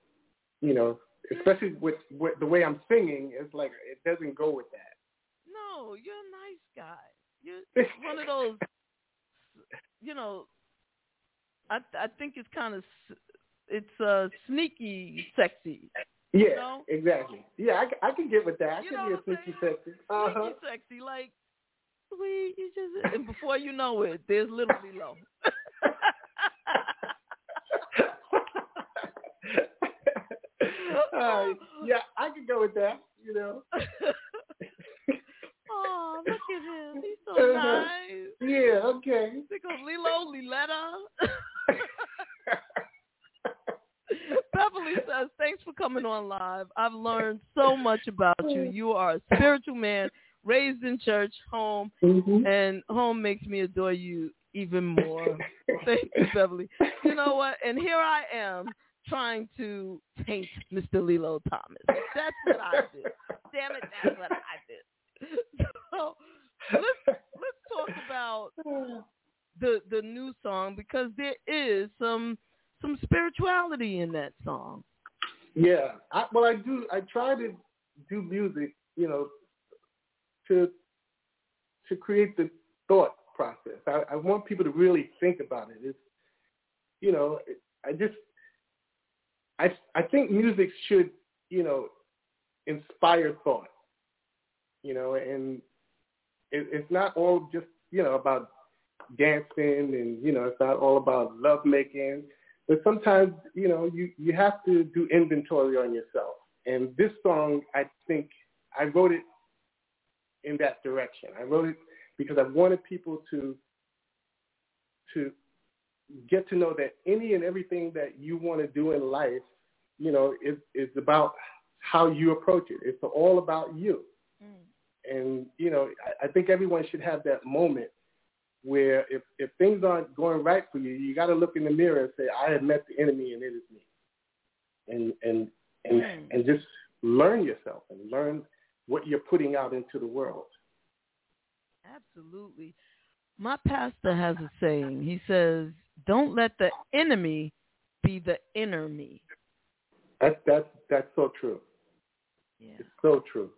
You know, especially with, with the way I'm singing. It's like it doesn't go with that. No, you're a nice guy. You're one of those. You know, I I think it's kind of it's uh sneaky sexy. Yeah, You know? exactly. Yeah, I, I can get with that. I You can know be a sneaky sexy. Uh huh. Sneaky sexy, like sweet. You just and before you know it, there's little below. uh, yeah, I could go with that. You know. oh, look at him. He's so Uh-huh. nice. Yeah. Okay. Of Lillo, Liletta. Beverly says, thanks for coming on live. I've learned so much about you. You are a spiritual man, raised in church, home, Mm-hmm. and home makes me adore you even more. Thank you, Beverly. You know what? And here I am trying to taint Mr. Lillo Thomas. That's what I did. Damn it, that's what I did. So let's let's talk about the the new song because there is some some spirituality in that song. Yeah. I, well, I do. I try to do music. You know, to to create the thought process. I, I want people to really think about it. It's you know, it, I just I I think music should you know inspire thought. You know, and it, it's not all just you know about dancing and you know it's not all about love making but sometimes you know you you have to do inventory on yourself and this song i think i wrote it in that direction i wrote it because i wanted people to to get to know that any and everything that you want to do in life you know is is about how you approach it it's all about you and you know I, I think everyone should have that moment where if if things aren't going right for you, you got to look in the mirror and say, "I have met the enemy, and it is me." And and and Mm. and just learn yourself and learn what you're putting out into the world. Absolutely. My pastor has a saying. He says, "Don't let the enemy be the inner me." That's that's that's so true. Yeah. It's so true.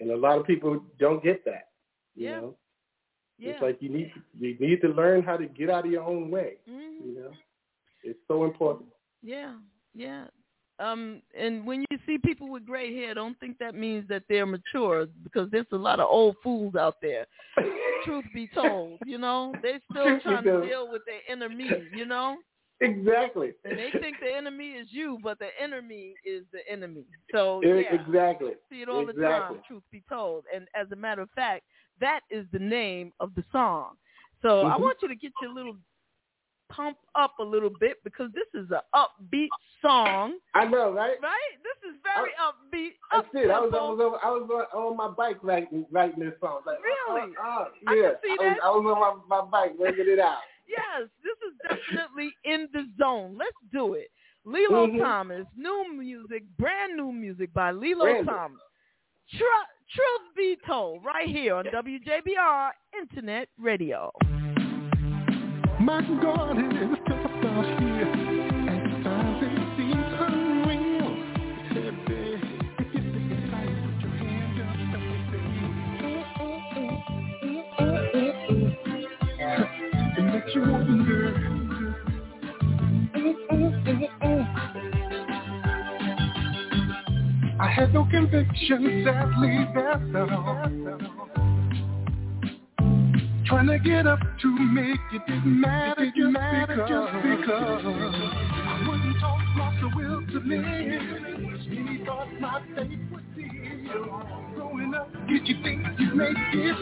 And a lot of people don't get that. You Yeah. know, Yeah. it's like you need you need to learn how to get out of your own way. Mhm. You know, it's so important. Yeah, yeah. Um, and when you see people with gray hair, don't think that means that they're mature because there's a lot of old fools out there. Truth be told, you know, they're still trying to deal with their inner me, you know, Exactly. and they think the enemy is you, but the enemy is the enemy. So yeah, Exactly. see it all the time. Truth be told, and as a matter of fact, that is the name of the song. So I Mhm. want you to get your little pump up a little bit because this is an upbeat song. I know, right? Right? This is very upbeat. That's it. I was, I was, on, I was on, on my bike writing, writing this song. Like, Really? Uh, uh, yeah. see I was. I was on my, my bike working it out. Yes, this is definitely in the zone. Let's do it. Lillo Mhm. Thomas, new music, brand new music by Lillo Brand new. Thomas. Tru- truth be told, right here on WJBR Internet Radio. My God is just about here. At times it seems unreal. It you wonder. I had no conviction, sadly, that's all. Trying to get up to make it matter, it didn't matter just because I wouldn't talk lost the will to live. Many thought my faith would seal. Growing up, did you think you'd make it?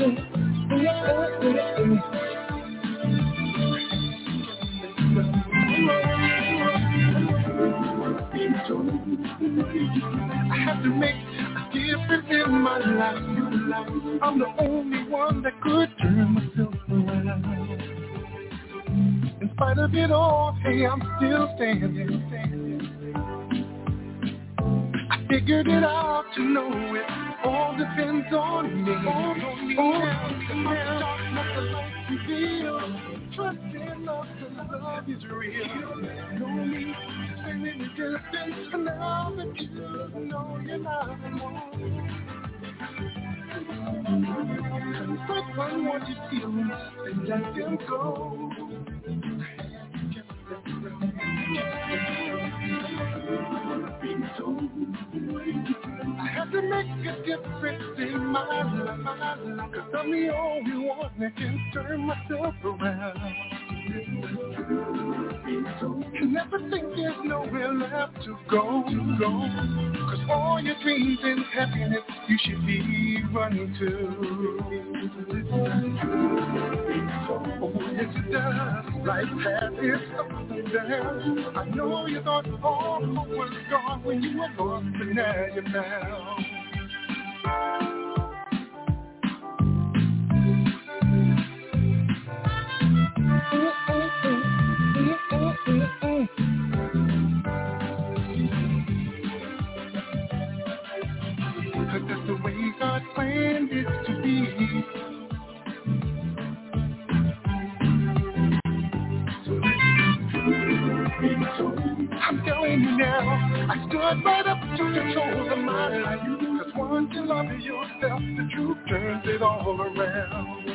I I'm the only one that could turn myself around. In spite of it all, hey, I'm still standing. I figured it out to know it all depends on me. On me now, dark, not the light reveal. Trust in love, the love is real. No need to spend any distance for now that you know you're not alone. Confront on what you feel and let them go. I have to make a difference in my life, cause I'm the only one that can turn myself around. You never think there's nowhere left to go, to go. Cause all your dreams and happiness you should be running to. Oh, yes it does. Life has its ups and downs. I know you thought all hope was gone when you were lost, but now you're found.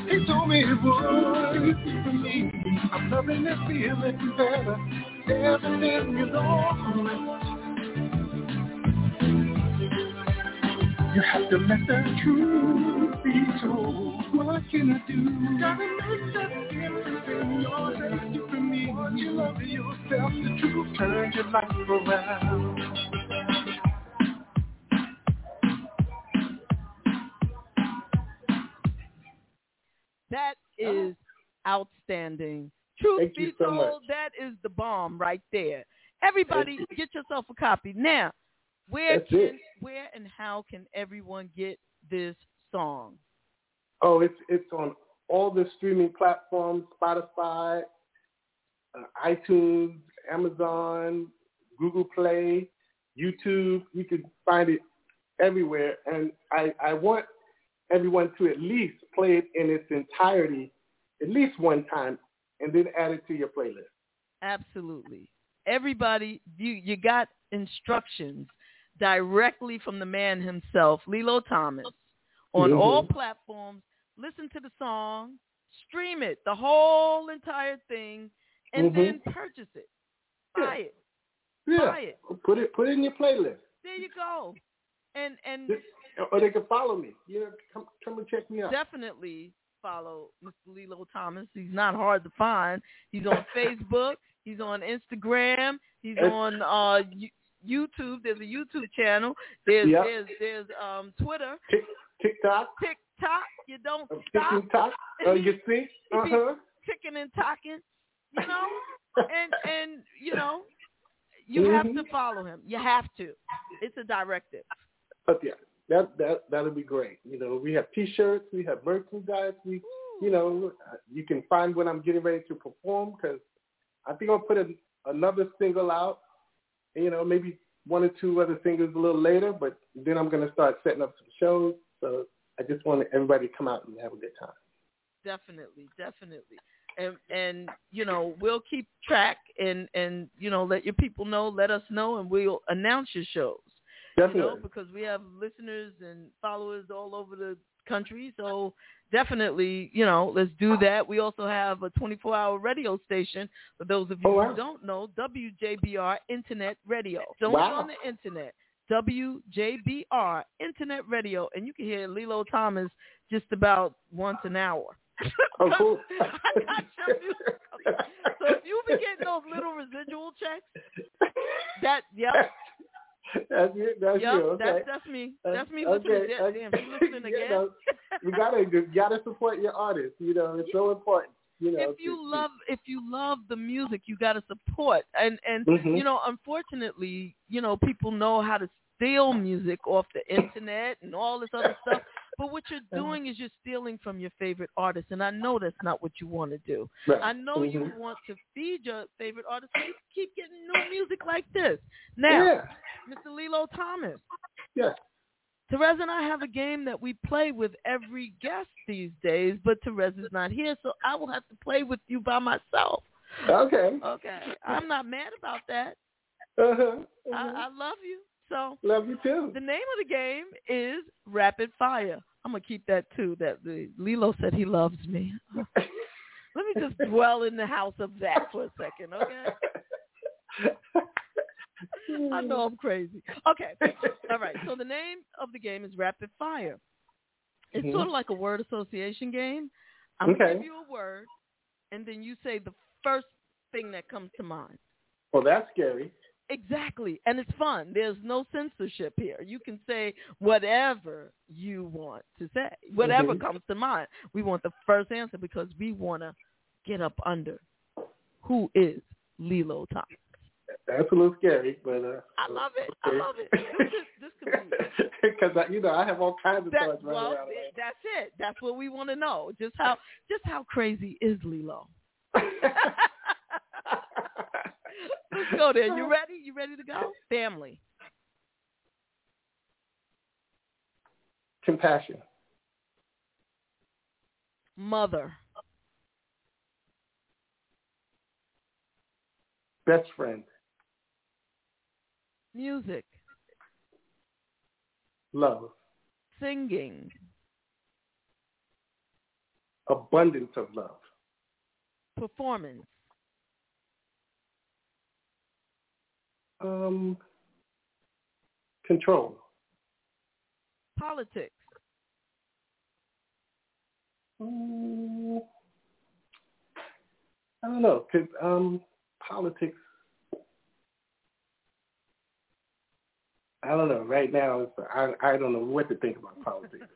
He told me it would. I'm loving this feeling better. Everything is alright. You have to let the truth be told. What can I do? Gotta make that difference in your life. You for me, once you love yourself, the truth turns your life around. That is outstanding. Truth Thank be so told, much. that is the bomb right there. Everybody, get yourself a copy now. Where That's can, it. where and how can everyone get this song? Oh, it's it's on all the streaming platforms: Spotify, uh, iTunes, Amazon, Google Play, YouTube. You can find it everywhere. And I, I want everyone to at least play it in its entirety, at least one time, and then add it to your playlist. Absolutely. Everybody, you you got instructions directly from the man himself, Lillo Thomas, on Mhm. all platforms. Listen to the song, stream it, the whole entire thing, and Mhm. then purchase it. Buy it. Yeah, Buy it. put it put it in your playlist, There you go. And and or they can follow me. You know, come come and check me out. definitely follow Mr. Lillo Thomas. He's not hard to find. He's on Facebook. He's on Instagram. He's on uh, YouTube. There's a YouTube channel. There's Yep. there's there's um Twitter, Tick, TikTok, TikTok. You don't uh, stop TikTok. Uh, you see? Uh huh. ticking and talking. You know, and and you know, you have Mhm. to follow him. You have to. It's a directive. But yeah, that that that'll be great. You know, we have T-shirts, we have merchandise. We, you know, you can find when I'm getting ready to perform because I think I'll put a, another single out. You know, maybe one or two other singles a little later, but then I'm going to start setting up some shows. So I just want everybody to come out and have a good time. Definitely, definitely. And and you know we'll keep track and and you know let your people know, let us know, and we'll announce your shows. Definitely. You know, because we have listeners and followers all over the country. So definitely, you know, let's do that. We also have a 24-hour radio station for those of you Oh, wow. who don't know, WJBR Internet Radio. It's Wow. on the internet. WJBR Internet Radio, and you can hear Lillo Thomas just about once an hour. Oh, cool. I got your music. So if you be getting those little residual checks, that yep, That's it. That's yep, you. Okay. that's that's me. Uh, That's me okay, listening. Yeah, okay. Damn, you listening You again? know, we gotta you gotta support your artists. You know, it's so important. You know, if you love if you love the music, you got to support. And and Mhm. you know, unfortunately, you know, people know how to steal music off the internet and all this other stuff. But what you're doing is you're stealing from your favorite artist, and I know that's not what you want to do. Right. I know you Mhm. want to feed your favorite artist, so you keep getting new music like this. Now, Yeah. Mr. Lillo Thomas, Yes. Terez and I have a game that we play with every guest these days, but Terez is not here, so I will have to play with you by myself. Okay. Okay. I'm not mad about that. Uh-huh. I, I love you. So love you too. The name of the game is Rapid Fire. I'm gonna keep that too. That the Lillo said he loves me. Let me just dwell in the house of that for a second, okay? I know I'm crazy. Okay. All right. So the name of the game is Rapid Fire. It's Mhm. sort of like a word association game. I'm gonna give you a word, and then you say the first thing that comes to mind. Well, that's scary. Exactly. And it's fun. There's no censorship here. You can say whatever you want to say, whatever Mhm. comes to mind. We want the first answer because we want to get up under who is Lillo Thomas. That's a little scary, but uh, I love it. I love it. This, this because you know I have all kinds of that, thoughts running well, around. th- that's it. That's what we want to know. Just how just how crazy is Lillo? Let's go there. You ready? You ready to go? Family, Compassion, mother, best friend, music, love, singing, abundance of love, performance, um, control, politics, Mm, I don't know, 'cause um, politics. I don't know. Right now, it's, I I don't know what to think about politics.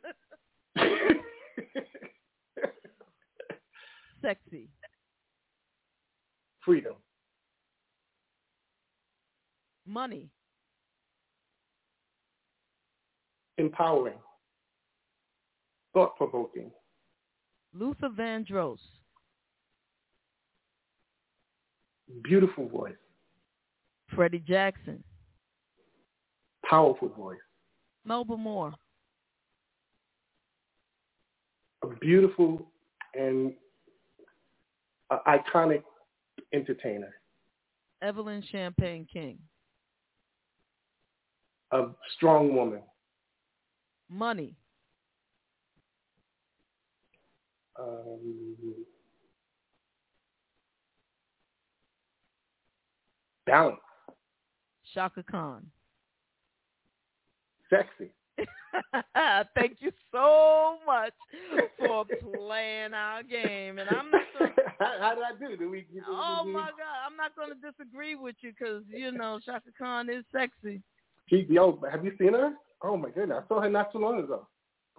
sexy, Freedom, money, empowering, thought provoking, Luther Vandross, beautiful voice, Freddie Jackson, powerful voice, Melba Moore, a beautiful and uh, iconic entertainer, Evelyn Champagne King, a strong woman, money, um, balance, Chaka Khan. sexy. Thank you so much for playing our game, and I'm not gonna, how, how did I do? Did we? Did, oh did, my God, I'm not going to disagree with you because you know Chaka Khan is sexy. She, oh, yo, have you seen her? Oh my goodness, I saw her not too long ago.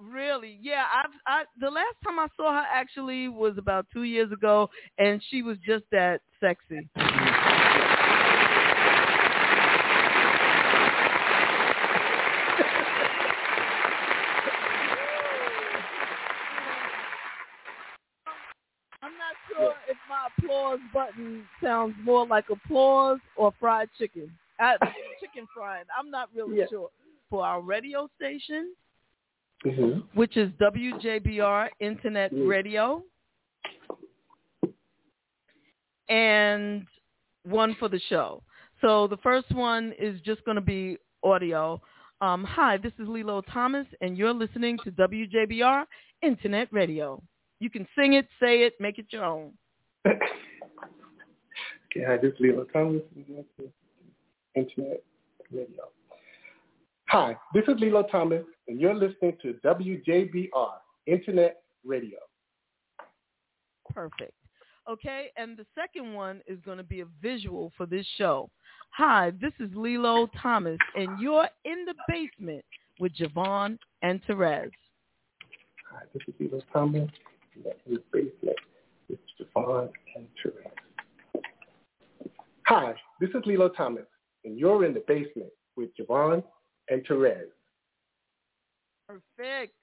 Really? Yeah, I've I the last time I saw her actually was about two years ago, and she was just that sexy. applause button sounds more like applause or fried chicken. Uh, chicken frying. I'm not really Yeah. sure. For our radio station, Mm-hmm. which is WJBR Internet Mm. Radio, and one for the show. So the first one is just going to be audio. Um, hi, this is Lillo Thomas, and you're listening to WJBR Internet Radio. You can sing it, say it, make it your own. Okay, hi, this is Lillo Thomas, Internet Radio. Hi, this is Lillo Thomas, and you're listening to WJBR Internet Radio. Perfect. Okay, and the second one is going to be a visual for this show. Hi, this is Lillo Thomas, and you're in the basement with JaVonne and Terez. Hi, this is Lillo Thomas, and that's in the basement with Stefan and Terez. Hi, this is Lilo Thomas, and you're in the basement with JaVonne and Terez. Perfect.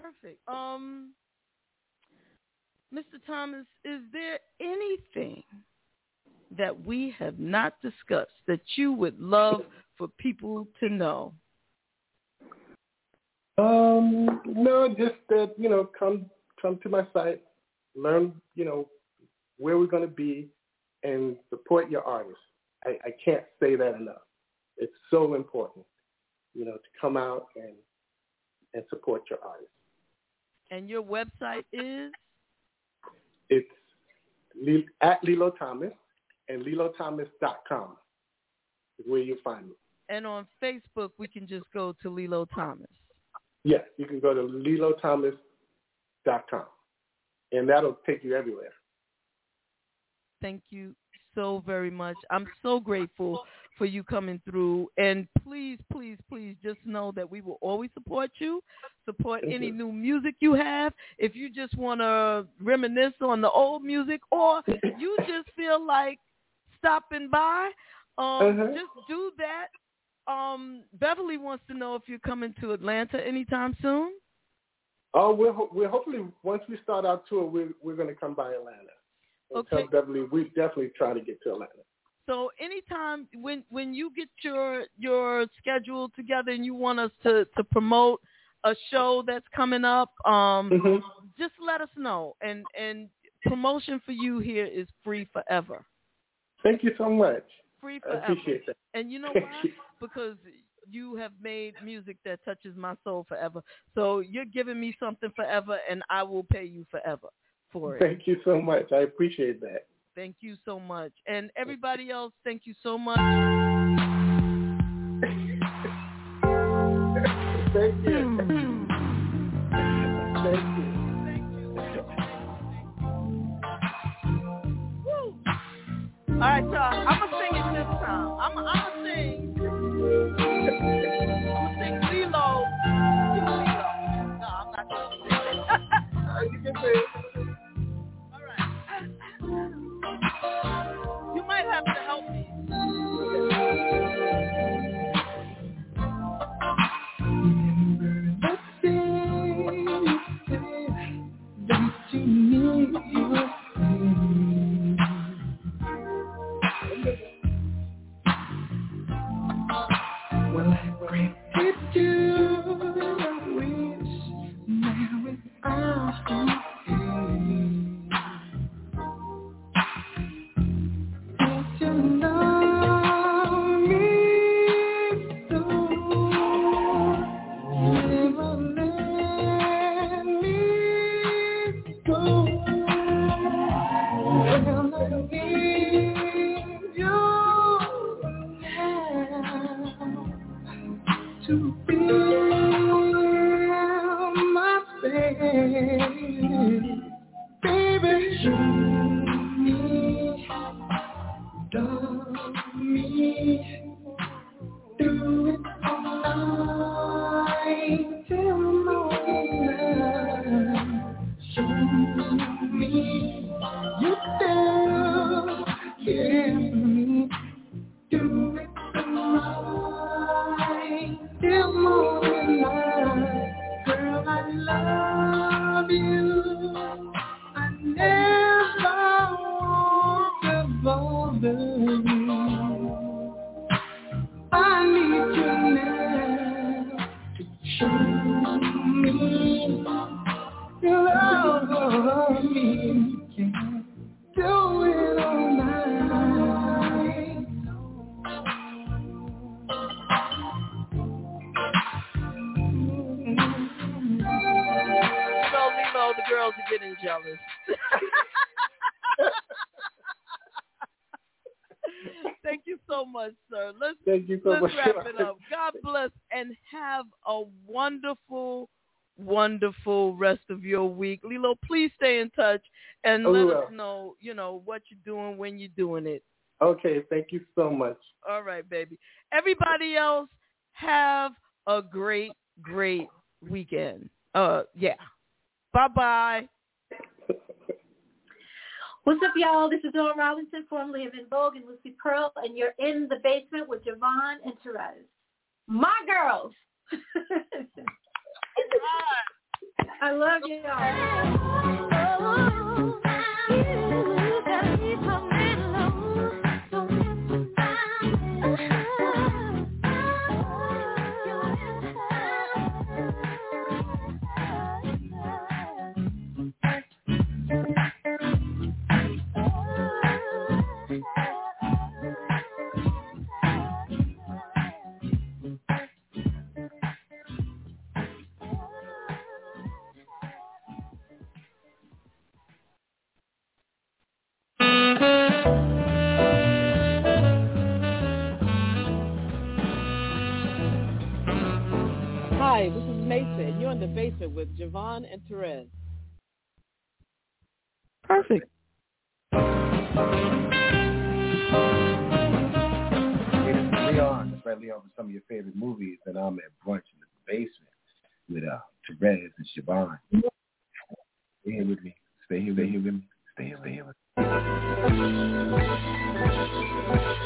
Perfect. Um, Mr. Thomas, is there anything that we have not discussed that you would love for people to know? Um, no, just that you know, come come to my site, learn you know where we're going to be, and support your artists. I, I can't say that enough. It's so important, you know, to come out and and support your artists. And your website is? It's at Lillo Thomas and lillothomas.com is where you find me. And on Facebook, we can just go to Lillo Thomas. Yes, you can go to lillothomas.com, and that'll take you everywhere. Thank you so very much. I'm so grateful for you coming through. And please, please, please just know that we will always support you, support Thank any you. new music you have. If you just want to reminisce on the old music or you just feel like stopping by, um, Uh-huh. just do that. Um, Beverly wants to know if you're coming to Atlanta anytime soon. Oh, we're ho- we're hopefully once we start our tour, we're we're going to come by Atlanta. Okay. Tell we definitely try to get to Atlanta. So anytime when when you get your your schedule together and you want us to to promote a show that's coming up, um, Mhm. just let us know. And and promotion for you here is free forever. Thank you so much. Free I forever. appreciate that. And you know why? Because you have made music that touches my soul forever. So you're giving me something forever, and I will pay you forever for it. Thank you so much. I appreciate that. Thank you so much. And everybody else, thank you so much. Thank you. Hmm. Thank you. All right, y'all. I'm gonna sing let's wrap it up. God bless and have a wonderful, wonderful rest of your week. Lillo, please stay in touch and let will. us know, you know, what you're doing when you're doing it. Okay, thank you so much. All right, baby. Everybody else, have a great, great weekend. Uh, yeah. Bye bye. What's up, y'all? This is Dawn Robinson, formerly of En Vogue and Lucy Pearl, and you're in the basement with JaVonne and Terez. My girls. I love y'all. You're in the basement with JaVonne and Terez. Perfect. Hey, Leon. That's right, Leon, for some of your favorite movies. And I'm at brunch in the basement with uh, Terez and Siobhan. Stay here with me. Stay here, stay here with me. Stay here, stay here with me.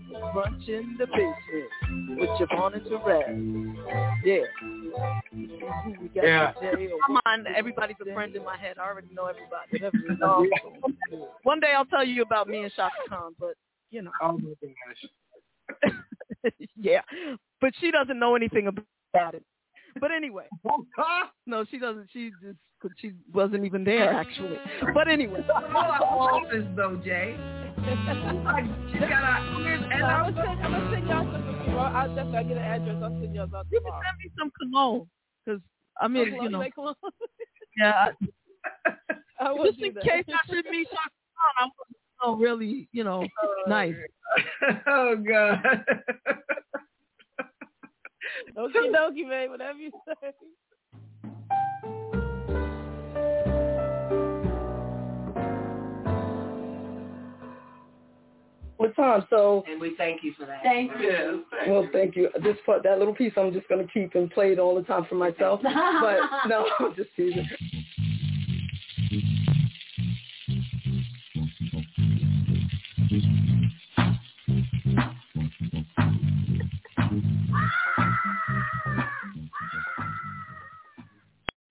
Brunch in the basement with JaVonne and Terez. Yeah. We got Yeah. Come on, everybody's a friend in my head. I already know everybody. Um, one day I'll tell you about me and Chaka Khan, but you know. Oh my gosh. yeah, but she doesn't know anything about it. But anyway, no, she doesn't. She just she wasn't even there actually. But anyway, all our office though, Jay. She got a and I'm gonna send, I'm gonna send y'all some tomorrow. I'll definitely get an address. I'll send y'all some you can send me some cologne because I mean, Cologne, you know, like cologne? yeah. I will just in that. case I should meet Chaka Khan, I'm so really, you know, oh, nice. oh God. Okie dokie, babe. Whatever you say. What time? So And we thank you for that. Thank you. well, thank you. This part, that little piece, I'm just gonna keep and play it all the time for myself. but no, I'm just teasing.